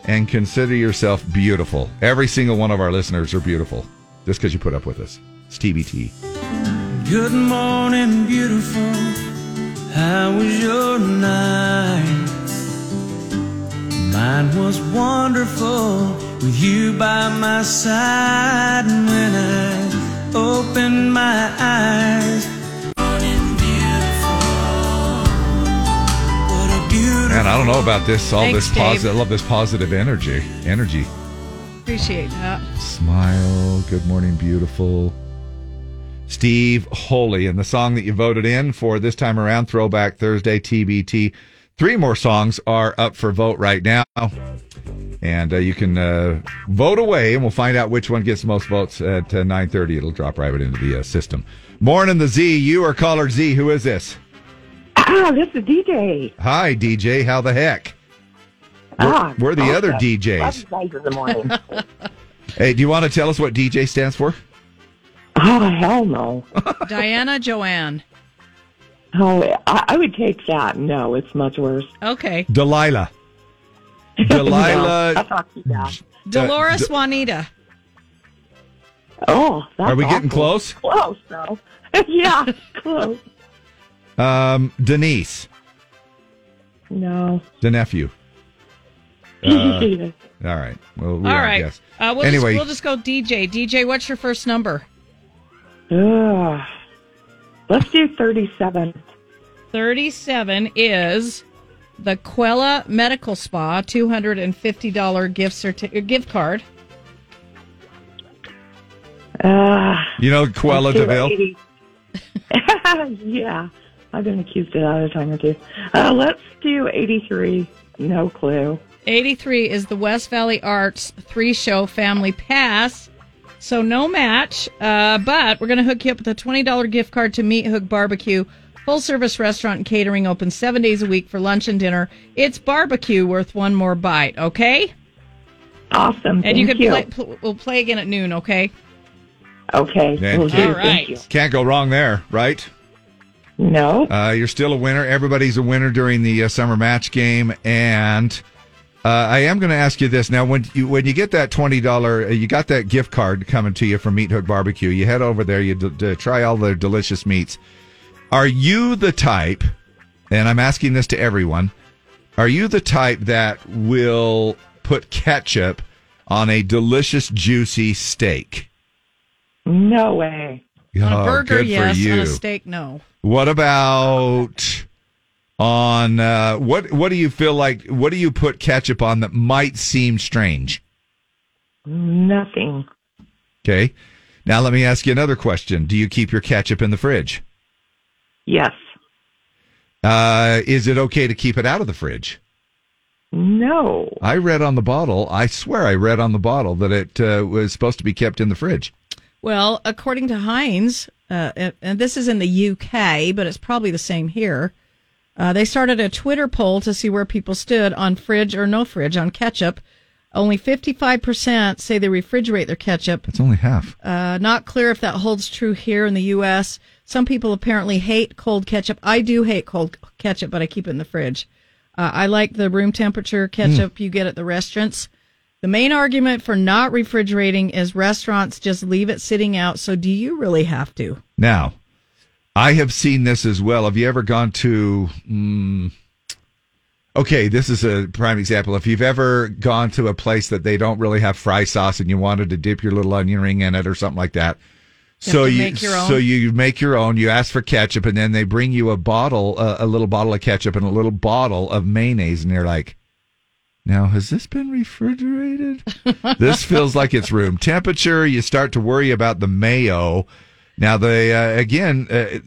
S1: and consider yourself beautiful. Every single one of our listeners are beautiful, just because you put up with us. It's TBT.
S11: Good morning, beautiful. How was your night? Mine was wonderful with you by my side. And when I opened my eyes, morning, beautiful. What a beautiful.
S1: Man, I don't know about this. All
S2: Thanks,
S1: this positive. I love this positive energy. Energy.
S2: Appreciate that.
S1: Smile. Good morning, beautiful. Steve Holy, and the song that you voted in for this time around, Throwback Thursday TBT. Three more songs are up for vote right now. And uh, you can uh, vote away, and we'll find out which one gets the most votes at uh, 9.30. It'll drop right into the uh, system. Morning, the Z. You are caller Z. Who is this?
S28: Ah, this is DJ.
S1: Hi, DJ. How the heck? We're,
S28: Ah,
S1: we're the
S28: awesome.
S1: other
S28: Love
S1: DJs.
S28: you guys in the morning.
S1: Hey, do you want to tell us what DJ stands for?
S28: oh, hell no.
S2: Diana Joanne.
S28: Oh, I, I would take that. No, it's much worse.
S2: Okay.
S1: Delilah. Delilah.
S28: No,
S1: Delilah.
S28: that's not too bad.
S2: Dolores
S1: D-
S2: Juanita.
S28: Oh, that's
S1: Are we getting close?
S28: Close, though. yeah, close.
S1: Um, Denise,
S2: No.
S1: the nephew. Uh, all right. Well, we
S2: All
S1: are,
S2: right.
S1: Yes.
S2: Uh, we'll,
S1: anyway,
S2: just, we'll just go DJ. DJ, what's your first number?
S28: Ugh. Let's do 37.
S2: 37 is the Quella Medical Spa $250 gift certi- uh, gift card.
S28: Uh,
S1: you know Quella
S28: let's
S1: Deville.
S28: yeah, I've been accused of that a time or two. Uh, let's do 83. No clue.
S2: 83 is the West Valley Arts three show family pass. So no match, uh, but we're going to hook you up with a $20 gift card to Meat Hook Barbecue. Full service restaurant and catering open seven days a week for lunch and dinner. It's barbecue worth one more bite, okay?
S28: Awesome.
S2: And you
S28: thank
S2: can play, pl- we'll play again at noon, okay?
S28: Okay.
S1: Man,
S28: will do.
S1: can't,
S2: All right.
S28: Thank you.
S1: can't go wrong there, right?
S28: No.
S1: Uh, you're still a winner. Everybody's a winner during the uh, summer match game, and uh, I am going to ask you this now: when you when you get that twenty dollar, uh, you got that gift card coming to you from Meat Hook Barbecue. You head over there, you d- d- try all their delicious meats. Are you the type? And I'm asking this to everyone: Are you the type that will put ketchup on a delicious, juicy steak?
S28: No way.
S2: On a
S1: Oh,
S2: burger,
S1: good
S2: yes.
S1: for you.
S2: On a steak, no.
S1: What about on uh, what? What do you feel like? What do you put ketchup on that might seem strange?
S28: Nothing.
S1: Okay. Now let me ask you another question. Do you keep your ketchup in the fridge?
S28: Yes.
S1: Uh, is it okay to keep it out of the fridge?
S28: No.
S1: I read on the bottle. I swear I read on the bottle that it uh, was supposed to be kept in the fridge.
S2: Well, according to Heinz, uh, and- and this is in the UK, but it's probably the same here. Uh, they started a Twitter poll to see where people stood on fridge or no fridge on ketchup. Only 55% say they refrigerate their ketchup.
S1: It's only half.
S2: Uh, not clear if that holds true here in the U.S. Some people apparently hate cold ketchup. I do hate cold ketchup, but I keep it in the fridge. Uh, I like the room temperature ketchup you get at the restaurants. The main argument for not refrigerating is restaurants just leave it sitting out. So do you really have to?
S1: Now, I have seen this as well. Have you ever gone to? Mm, okay, this is a prime example. If you've ever gone to a place that they don't really have fry sauce and you wanted to dip your little onion ring in it or something like that.
S2: You
S1: so you
S2: make your own?
S1: so you make your own. You ask for ketchup, and then they bring you a bottle, uh, a little bottle of ketchup, and a little bottle of mayonnaise, and you're like, "Now, has this been refrigerated? this feels like it's room temperature." You start to worry about the mayo. Now, they uh, again, uh,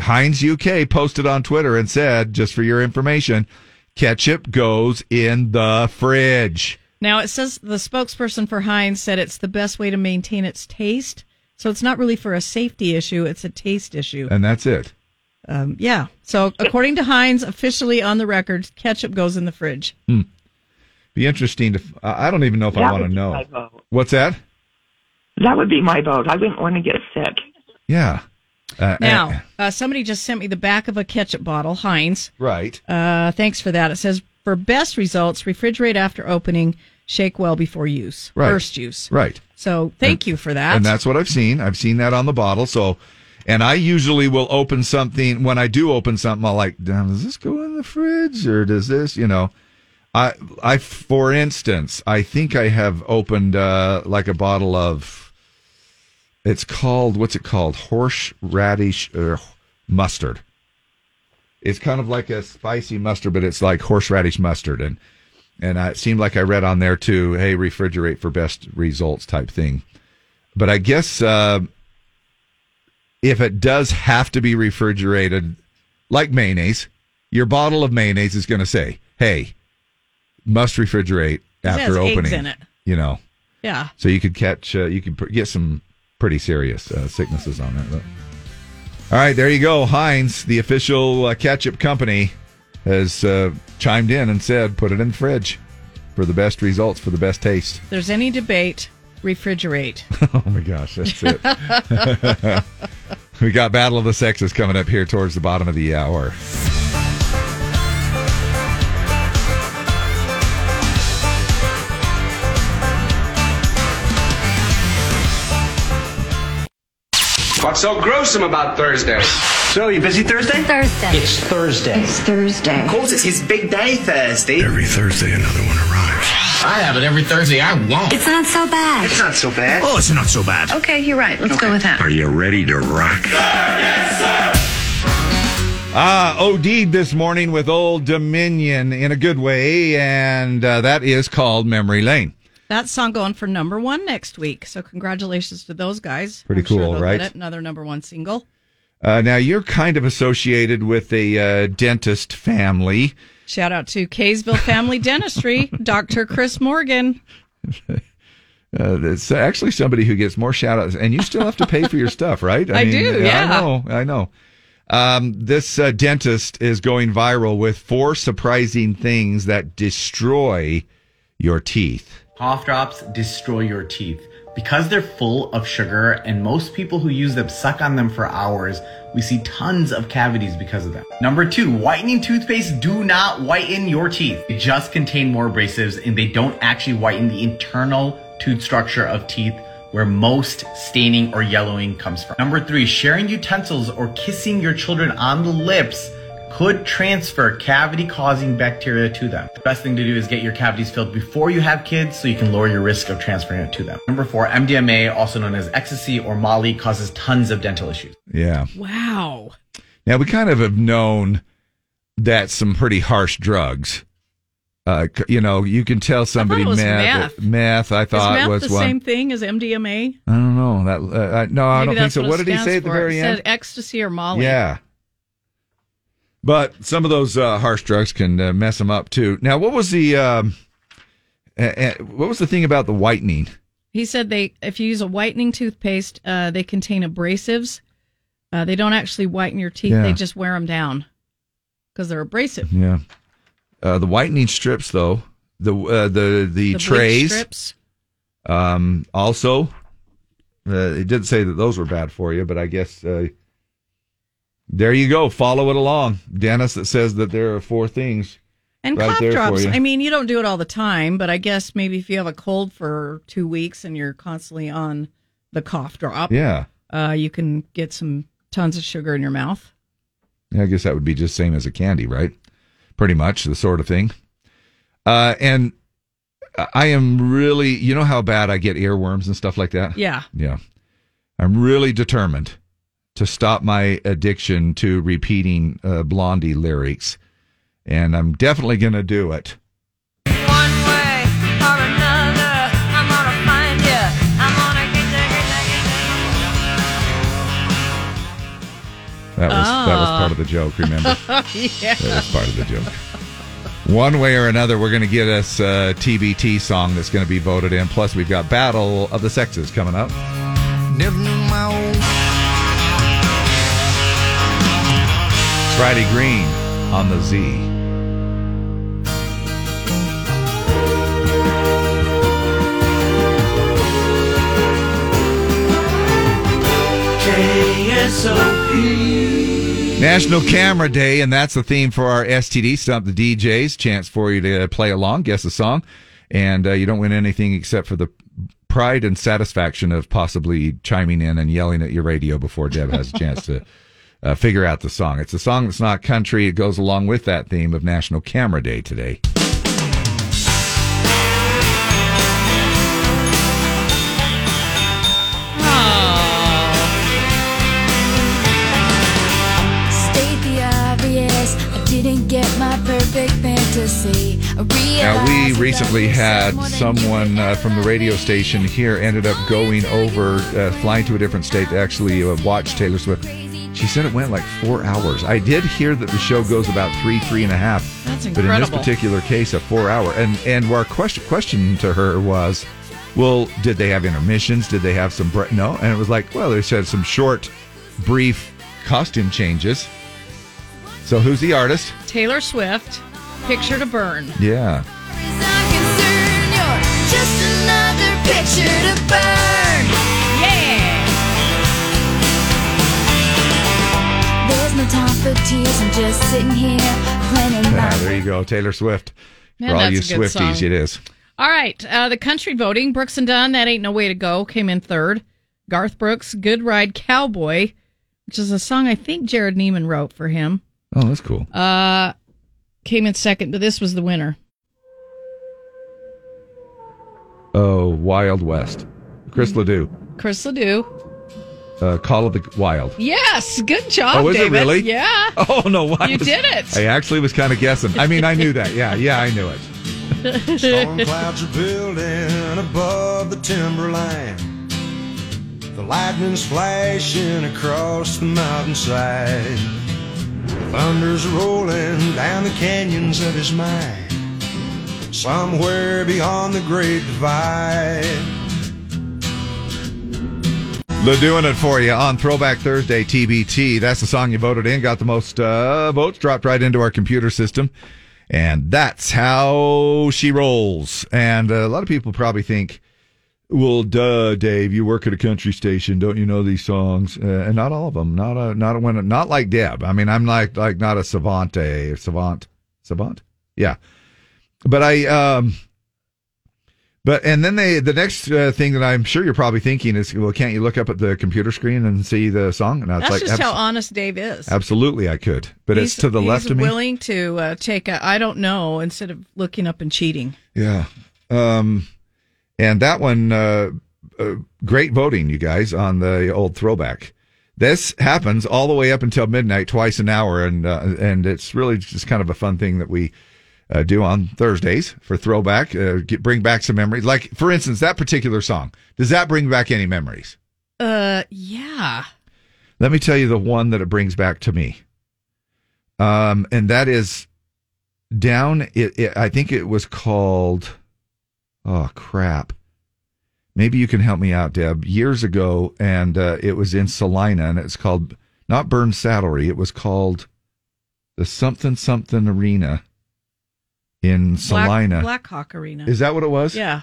S1: Heinz UK posted on Twitter and said, just for your information, ketchup goes in the fridge.
S2: Now it says the spokesperson for Heinz said it's the best way to maintain its taste. So it's not really for a safety issue; it's a taste issue.
S1: And that's it.
S2: Um, yeah. So according to Heinz, officially on the record, ketchup goes in the fridge.
S1: Hmm. Be interesting to. I I don't even know if I want to know. What's that?
S28: That would be my vote. I wouldn't want to get sick.
S1: Yeah. Uh,
S2: Now, uh, somebody just sent me the back of a ketchup bottle, Heinz.
S1: Right.
S2: Uh, thanks for that. It says for best results, refrigerate after opening, shake well before use.
S1: Right.
S2: First use.
S1: Right.
S2: So thank you for that.
S1: And that's what I've seen. I've seen that on the bottle. So, and I usually will open something when I do open something. I'll like, "Damn, does this go in the fridge or does this, you know? I, I, for instance, I think I have opened uh, like a bottle of. It's called what's it called? Horseradish uh, mustard. It's kind of like a spicy mustard, but it's like horseradish mustard, and and it seemed like I read on there too. Hey, refrigerate for best results type thing. But I guess uh, if it does have to be refrigerated, like mayonnaise, your bottle of mayonnaise is going to say, "Hey, must refrigerate
S2: It has
S1: after
S2: eggs
S1: opening."
S2: in it.
S1: You know,
S2: Yeah.
S1: so you could catch, uh, you could get some pretty serious uh, sicknesses on that. But. All right, there you go. Heinz, the official uh, ketchup company, has uh, chimed in and said, "Put it in the fridge for the best results, for the best taste."
S2: If there's any debate, refrigerate.
S1: oh my gosh, that's it. we got Battle of the Sexes coming up here towards the bottom of the hour.
S29: What's so gruesome about Thursday? So, you busy Thursday?
S30: Thursday.
S29: It's Thursday.
S30: It's Thursday.
S29: Of course, it's his big day, Thursday.
S11: Every Thursday, another one arrives.
S29: I have it every Thursday. I won't.
S30: It's not so bad.
S29: It's not so bad.
S11: Oh, it's not so bad.
S30: Okay, you're right. Let's go with that.
S11: Are you ready to rock?
S1: Ah, OD'd this morning with Old Dominion in a good way, and uh, that is called Memory Lane.
S2: That song going for number one next week. So congratulations to those guys.
S1: Pretty
S2: I'm
S1: cool,
S2: they'll
S1: right?
S2: Another number one single.
S1: Uh, now, you're kind of associated with a uh, dentist family.
S2: Shout out to Kaysville Family Dentistry, Dr. Chris Morgan.
S1: Uh, it's actually somebody who gets more shout outs, and you still have to pay for your stuff, right?
S2: I do, yeah.
S1: I know, I know. Um, this uh, dentist is going viral with four surprising things that destroy your teeth.
S31: Cough drops destroy your teeth. Because they're full of sugar and most people who use them suck on them for hours, we see tons of cavities because of them. Number two, whitening toothpaste do not whiten your teeth. They just contain more abrasives and they don't actually whiten the internal tooth structure of teeth where most staining or yellowing comes from. Number three, sharing utensils or kissing your children on the lips could transfer cavity causing bacteria to them. The best thing to do is get your cavities filled before you have kids so you can lower your risk of transferring it to them. Number four, MDMA, also known as ecstasy or Molly, causes tons of dental issues.
S1: Yeah.
S2: Wow.
S1: Now, we kind of have known that some pretty harsh drugs. Uh, you know, you can tell somebody
S2: it was
S1: meth.
S2: meth.
S1: Meth, I
S2: Is
S1: thought
S2: meth
S1: was
S2: the
S1: one.
S2: same thing as MDMA?
S1: I don't know that. Uh, I, no, I don't think so.
S2: What,
S1: What did he
S2: stands
S1: say at the
S2: for.
S1: very
S2: it
S1: end?
S2: Said ecstasy or Molly.
S1: Yeah. But some of those uh, harsh drugs can uh, mess them up too. Now, what was the um, uh, what was the thing about the whitening?
S2: He said they, if you use a whitening toothpaste, uh, they contain abrasives. Uh, they don't actually whiten your teeth;
S1: Yeah.
S2: they just wear them down because they're abrasive.
S1: Yeah, uh, the whitening strips though the uh, the the,
S2: bleach
S1: trays
S2: strips.
S1: Um, also, uh, it did say that those were bad for you, but I guess uh, there you go. Follow it along, Dennis. That says that there are four things
S2: And
S1: right
S2: cough drops. I mean, you don't do it all the time, but I guess maybe if you have a cold for two weeks and you're constantly on the cough drop,
S1: Yeah.
S2: uh, you can get some tons of sugar in your mouth.
S1: Yeah, I guess that would be just same as a candy, right? Pretty much the sort of thing. Uh, and I am really, you know how bad I get earworms and stuff like that?
S2: Yeah.
S1: Yeah. I'm really determined to stop my addiction to repeating uh, Blondie lyrics. And I'm definitely going to do it.
S9: One way or another, I'm gonna find you. I'm gonna get you, get you,
S1: That was that was part of the joke, remember?
S2: yeah.
S1: That was part of the joke. One way or another, we're going to get us a TBT song that's going to be voted in. Plus, we've got Battle of the Sexes coming up. Friday Green on the Z.
S11: KSOP.
S1: National Camera Day, and that's the theme for our STD Stump the DJs. Chance for you to play along, guess a song, and uh, you don't win anything except for the pride and satisfaction of possibly chiming in and yelling at your radio before Deb has a chance to uh, figure out the song. It's a song that's not country. It goes along with that theme of National Camera Day today.
S9: State the obvious, I didn't get my perfect fantasy.
S1: Now, we recently had someone uh, from the radio station here ended up going over, uh, flying to a different state to actually uh, watch Taylor Swift. She said it went like four hours. I did hear that the show goes about three, three and a half.
S2: That's incredible.
S1: But in this particular case, a four hour. And and our question question to her was, well, did they have intermissions? Did they have some? Bre- no. And it was like, well, they said some short, brief costume changes. So who's the artist?
S2: Taylor Swift, Picture to Burn.
S1: Yeah.
S9: just another picture to burn. No time for tears. I'm just sitting here planning
S1: Ah, there you go, Taylor Swift.
S2: Man,
S1: For all you
S2: that's a good
S1: Swifties,
S2: song.
S1: it is.
S2: All right, uh, the country voting. Brooks and Dunn, that ain't no way to go, came in third. Garth Brooks, Good Ride Cowboy, which is a song I think Jerrod Niemann wrote for him,
S1: Oh, that's cool.
S2: uh, came in second, but this was the winner.
S1: Oh, Wild West. Chris
S2: Mm-hmm.
S1: Ledoux.
S2: Chris Ledoux.
S1: Uh, Call of the Wild.
S2: Yes, good job,
S1: oh, is
S2: David.
S1: it really?
S2: Yeah.
S1: Oh no! I
S2: You
S1: was-
S2: did it.
S1: I actually was kind of guessing. I mean, I knew that. Yeah, yeah, I knew it.
S11: Storm clouds are building above the timberline. The lightning's flashing across the mountainside. Thunder's rolling down the canyons of his mind. Somewhere beyond the great divide.
S1: Le doing it for you on Throwback Thursday TBT. That's the song you voted in. Got the most uh, votes. Dropped right into our computer system. And that's how she rolls. And a lot of people probably think, well, duh, Dave, you work at a country station. Don't you know these songs? Uh, and not all of them. Not a, not a one, not like Deb. I mean, I'm like, like not a savante, savant, savant. Yeah. But I, um, but and then they the next uh, thing that I'm sure you're probably thinking is, well, can't you look up at the computer screen and see the song? And I was
S2: That's
S1: like,
S2: just how honest Dave is.
S1: absolutely, I could, but it's to the left of me.
S2: willing to uh, take a I don't know instead of looking up and cheating.
S1: Yeah. Um, and that one, uh, uh, great voting, you guys, on the old throwback. This happens all the way up until midnight, twice an hour, and uh, and it's really just kind of a fun thing that we uh, do on Thursdays for throwback. Uh, get, bring back some memories, like for instance, that particular song. Does that bring back any memories?
S2: Uh, yeah.
S1: Let me tell you the one that it brings back to me. Um, and that is down. It, it, I think it was called. Oh crap! Maybe you can help me out, Deb. Years ago, and uh, it was in Salina, and it's called not Burn Saddlery. It was called the something something arena in Salina.
S2: Black, Blackhawk Arena.
S1: Is that what it was?
S2: Yeah.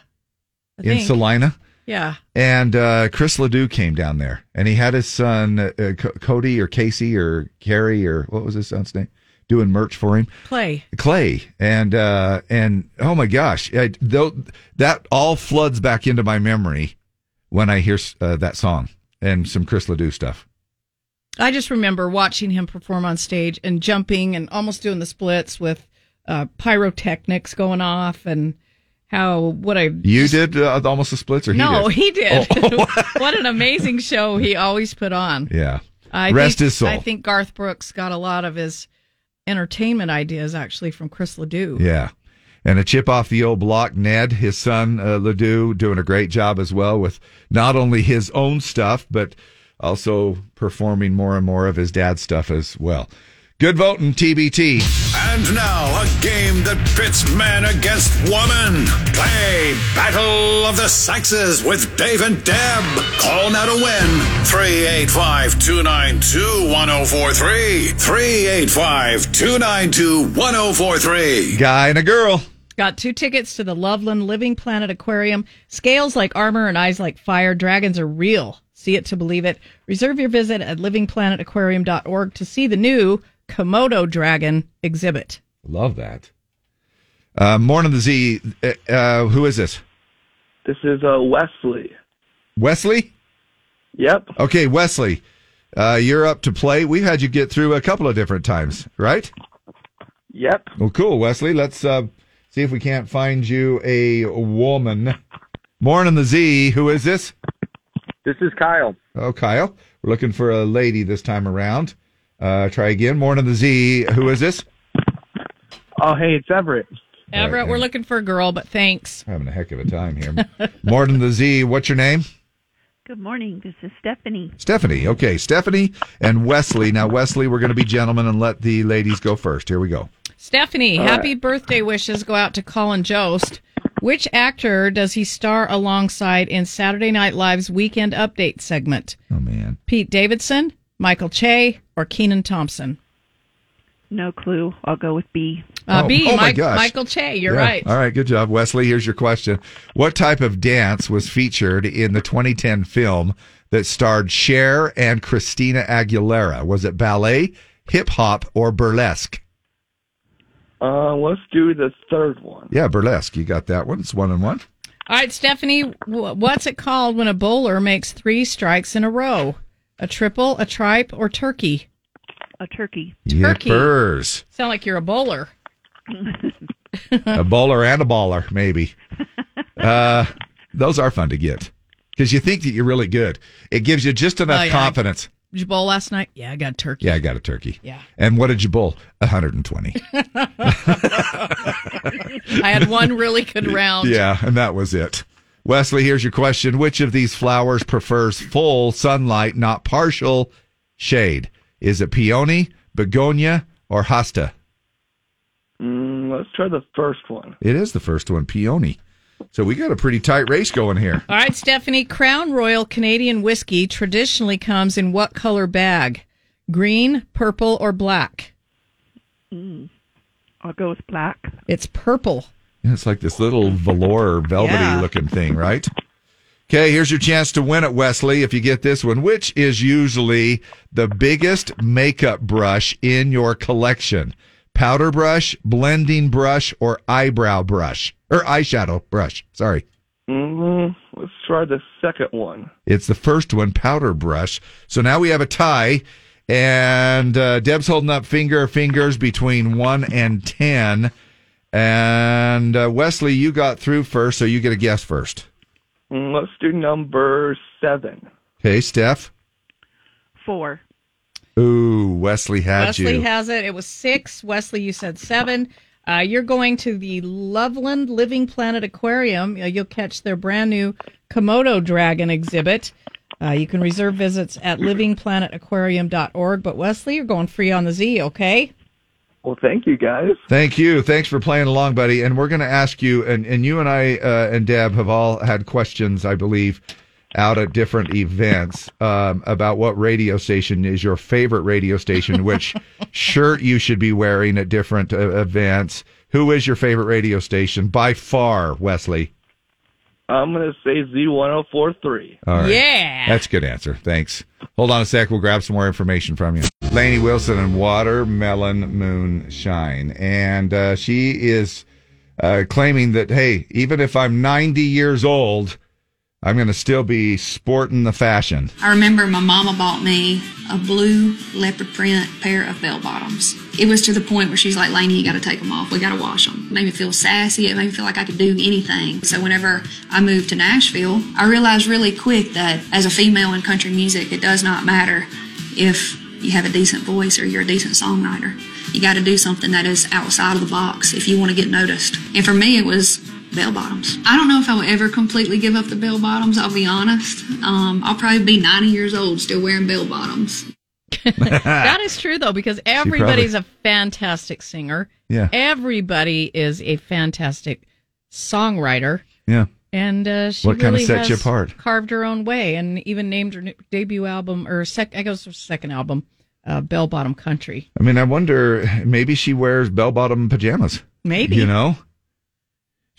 S2: I
S1: in
S2: think.
S1: Salina.
S2: Yeah.
S1: And uh, Chris Ledoux came down there, and he had his son uh, uh, Co- Cody or Casey or Carrie or what was his son's name, doing merch for him.
S2: Clay.
S1: Clay, and uh, and oh my gosh, I, though that all floods back into my memory when I hear uh, that song and some Chris Ledoux stuff.
S2: I just remember watching him perform on stage and jumping and almost doing the splits with uh, pyrotechnics going off and how what I
S1: You did uh, almost the splits, or
S2: no
S1: he did?
S2: he did.
S1: Oh.
S2: what an amazing show he always put on.
S1: yeah.
S2: I
S1: Rest
S2: think,
S1: his soul.
S2: I think Garth Brooks got a lot of his entertainment ideas actually from Chris Ledoux.
S1: Yeah. And a chip off the old block, Ned, his son, uh, Ledoux, doing a great job as well with not only his own stuff, but also performing more and more of his dad's stuff as well. Good voting, TBT.
S3: And now, a game that pits man against woman. Play Battle of the Sexes with Dave and Deb. Call now to win 385 292 1043. 385 292 1043.
S1: Guy and a girl.
S2: Got two tickets to the Loveland Living Planet Aquarium. Scales like armor and eyes like fire. Dragons are real. See it to believe it. Reserve your visit at livingplanetaquarium.org to see the new Komodo dragon exhibit.
S1: Love that. Uh, Morning the Z. Uh, uh, who is this?
S32: This is uh, Wesley.
S1: Wesley?
S32: Yep.
S1: Okay, Wesley. Uh, you're up to play. We've had you get through a couple of different times, right?
S32: Yep.
S1: Well, cool, Wesley. Let's uh, see if we can't find you a woman. Morning the Z. Who is this?
S32: This is Kyle.
S1: Oh, Kyle. We're looking for a lady this time around. Uh, try again. Morning the Z. Who is this?
S32: Oh, hey, it's Everett.
S2: Everett, we're looking for a girl, but thanks.
S1: Having a heck of a time here. Morning the Z. What's your name?
S33: Good morning. This is Stephanie.
S1: Stephanie. Okay, Stephanie and Wesley. Now, Wesley, we're going to be gentlemen and let the ladies go first. Here we go.
S2: Stephanie,
S1: All
S2: happy birthday wishes go out to Colin Jost. Which actor does he star alongside in Saturday Night Live's Weekend Update segment?
S1: Oh, man.
S2: Pete Davidson, Michael Che, or Kenan Thompson?
S33: No clue. I'll go with B.
S2: Uh,
S1: Oh,
S2: B.
S1: oh my
S2: Mike-
S1: gosh.
S2: Michael Che. You're
S1: Yeah.
S2: right.
S1: All right, good job, Wesley. Here's your question: What type of dance was featured in the 2010 film that starred Cher and Christina Aguilera? Was it ballet, hip hop, or burlesque?
S32: Uh, let's do the third one.
S1: Yeah, burlesque. You got that one. It's one and one.
S2: All right, Stephanie, wh- what's it called when a bowler makes three strikes in a row? A triple, a tripe, or turkey?
S33: A turkey.
S2: Turkey.
S1: Yippers.
S2: Sound like you're a bowler.
S1: a bowler and a baller, maybe. Uh, those are fun to get because you think that you're really good. It gives you just enough
S2: Oh, yeah.
S1: confidence.
S2: Did you bowl last night? Yeah, I got a turkey.
S1: Yeah, I got a turkey.
S2: Yeah.
S1: And what did you bowl? 120.
S2: I had one really good round.
S1: Yeah, and that was it. Wesley, here's your question. Which of these flowers prefers full sunlight, not partial shade? Is it peony, begonia, or hosta?
S32: Mm, let's try the first one.
S1: It is the first one, peony. So we got a pretty tight race going here.
S2: All right, Stephanie, Crown Royal Canadian whiskey traditionally comes in what color bag? Green, purple, or black?
S33: Mm. I'll go with black.
S2: It's purple.
S1: Yeah, It's like this little velour, velvety
S2: Yeah.
S1: looking thing, right? Okay, here's your chance to win it, Wesley, if you get this one. Which is usually the biggest makeup brush in your collection? Powder brush, blending brush, or eyebrow brush? Or eyeshadow brush, sorry.
S32: Mm, let's try the second one.
S1: It's the first one, powder brush. So now we have a tie, and uh, Deb's holding up finger fingers between one and ten. And uh, Wesley, you got through first, so you get a guess first.
S32: Mm, let's do number seven.
S1: Okay, Steph.
S33: Four.
S1: Ooh, Wesley had
S2: Wesley
S1: you.
S2: has it. It was six. Wesley, you said seven. Uh, you're going to the Loveland Living Planet Aquarium. Uh, You'll catch their brand new Komodo dragon exhibit. Uh, you can reserve visits at livingplanetaquarium.org. But Wesley, you're going free on the Z, okay?
S32: Well, thank you guys.
S1: Thank you. Thanks for playing along, buddy. And we're going to ask you, and, and you and I uh, and Deb have all had questions, I believe, out at different events um, about what radio station is your favorite radio station, which shirt you should be wearing at different uh, events. Who is your favorite radio station by far, Wesley?
S32: I'm going to say Z1043.
S1: All right.
S2: Yeah.
S1: That's a good answer. Thanks. Hold on a sec. We'll grab some more information from you. Lainey Wilson and Watermelon Moonshine. And uh, she is uh, claiming that, hey, even if I'm 90 years old, I'm going to still be sporting the fashion.
S34: I remember my mama bought me a blue leopard print pair of bell bottoms. It was to the point where she's like, Lainey, you got to take them off. We got to wash them. It made me feel sassy. It made me feel like I could do anything. So whenever I moved to Nashville, I realized really quick that as a female in country music, it does not matter if you have a decent voice or you're a decent songwriter. You got to do something that is outside of the box if you want to get noticed. And for me, it was bell bottoms. I don't know if I will ever completely give up the bell bottoms. I'll be honest. Um, I'll probably be 90 years old still wearing bell bottoms.
S2: that is true though, because everybody's a fantastic singer.
S1: Yeah.
S2: Everybody is a fantastic songwriter.
S1: Yeah.
S2: And uh, she
S1: What kinda
S2: really
S1: sets you apart?
S2: Carved her own way, and even named her debut album or sec. I guess her second album, uh, Bell Bottom Country.
S1: I mean, I wonder maybe she wears bell bottom pajamas.
S2: Maybe.
S1: You know?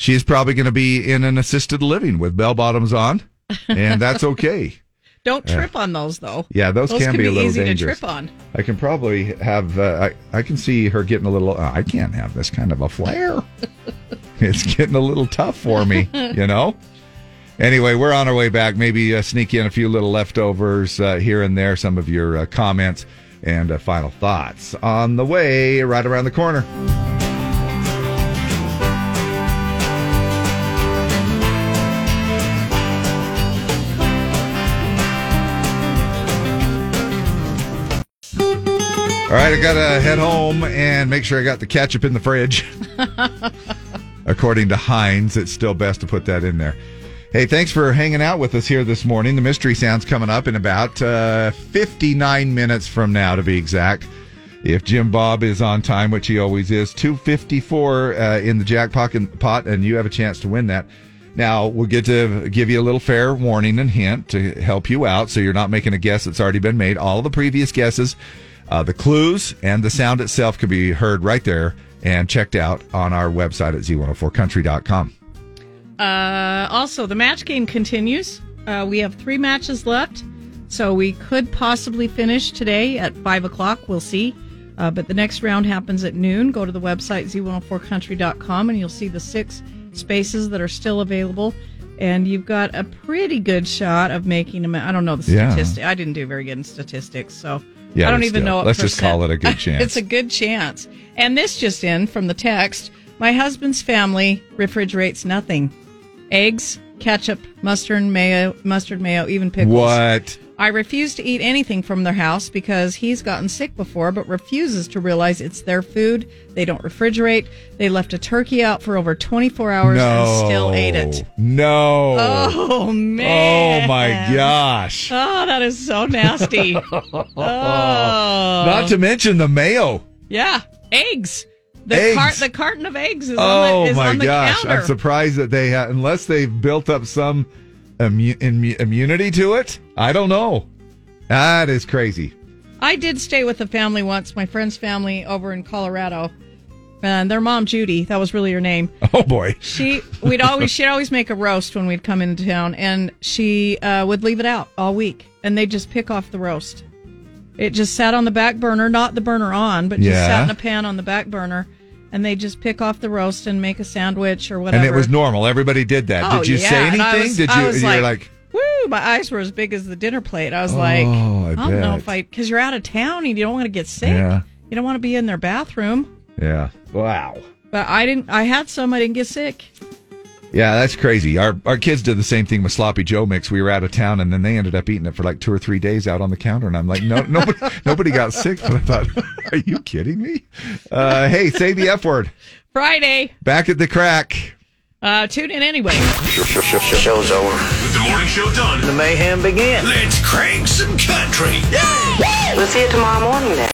S1: She's probably going to be in an assisted living with bell bottoms on, and that's okay.
S2: Don't trip on those though.
S1: Yeah, those, can, be a little
S2: easy
S1: dangerous.
S2: to trip on.
S1: I can probably have. Uh, I I can see her getting a little. Uh, I can't have this kind of a flare. it's getting a little tough for me, you know. Anyway, we're on our way back. Maybe uh, sneak in a few little leftovers uh, here and there. Some of your uh, comments and uh, final thoughts on the way, right around the corner. All right, I gotta head home and make sure I got the ketchup in the fridge. According to Heinz, it's still best to put that in there. Hey, thanks for hanging out with us here this morning. The mystery sound's coming up in about uh, 59 minutes from now, to be exact. If Jim Bob is on time, which he always is, 254 uh, in the jackpot and, pot, and you have a chance to win that. Now, we'll get to give you a little fair warning and hint to help you out so you're not making a guess that's already been made. All the previous guesses, uh, the clues, and the sound itself can be heard right there and checked out on our website at z104country.com.
S2: Uh, also, the match game continues. Uh, we have three matches left, so we could possibly finish today at five o'clock. We'll see. Uh, but the next round happens at noon. Go to the website z104country.com and you'll see the six spaces that are still available. And you've got a pretty good shot of making them. I don't know the
S1: Yeah.
S2: I didn't do very good in statistics, so
S1: Yeah,
S2: I don't even
S1: still,
S2: know. What
S1: let's just call it a good chance.
S2: it's a good chance. And this just in from the text: My husband's family refrigerates nothing: eggs, ketchup, mustard, mayo, mustard, mayo, even pickles.
S1: What?
S2: I refuse to eat anything from their house because he's gotten sick before, but refuses to realize it's their food. They don't refrigerate. They left a turkey out for over 24 hours and still ate it.
S1: No.
S2: Oh, man.
S1: Oh my gosh.
S2: Oh, that is so nasty. oh.
S1: Not to mention the mayo.
S2: Yeah, eggs. The cart, the carton of eggs is on
S1: Oh
S2: the, is
S1: my
S2: on the
S1: gosh.
S2: counter.
S1: I'm surprised that they have, unless they've built up some immu- immu- immunity to it. I don't know. That is crazy.
S2: I did stay with a family once, my friend's family over in Colorado, and their mom Judy, that was really her name.
S1: Oh boy.
S2: She we'd always she'd always make a roast when we'd come into town, and she uh, would leave it out all week, and they'd just pick off the roast. It just sat on the back burner, not the burner on, but just
S1: Yeah.
S2: sat in a pan on the back burner, and they just pick off the roast and make a sandwich or whatever.
S1: And it was normal. Everybody did that.
S2: Oh,
S1: did you
S2: yeah,
S1: say anything?
S2: was-
S1: did you? You're
S2: like,
S1: like,
S2: Woo! My eyes were as big as the dinner plate. I was like,
S1: Oh, I
S2: don't know if I because you're out of town and you don't want to get sick.
S1: Yeah.
S2: You don't want to be in their bathroom.
S1: yeah. Wow.
S2: But I didn't. I had some. I didn't get sick.
S1: Yeah, that's crazy. Our our kids did the same thing with sloppy Joe mix. We were out of town, and then they ended up eating it for like two or three days out on the counter. And I'm like, no, nobody, nobody got sick. But I thought, are you kidding me? Uh, hey, say the f word.
S2: Friday.
S1: Back at the crack.
S2: Uh, tune in anyway.
S3: Show's over. With the morning show done, the mayhem begins. Let's crank some country.
S30: We'll see you tomorrow morning then.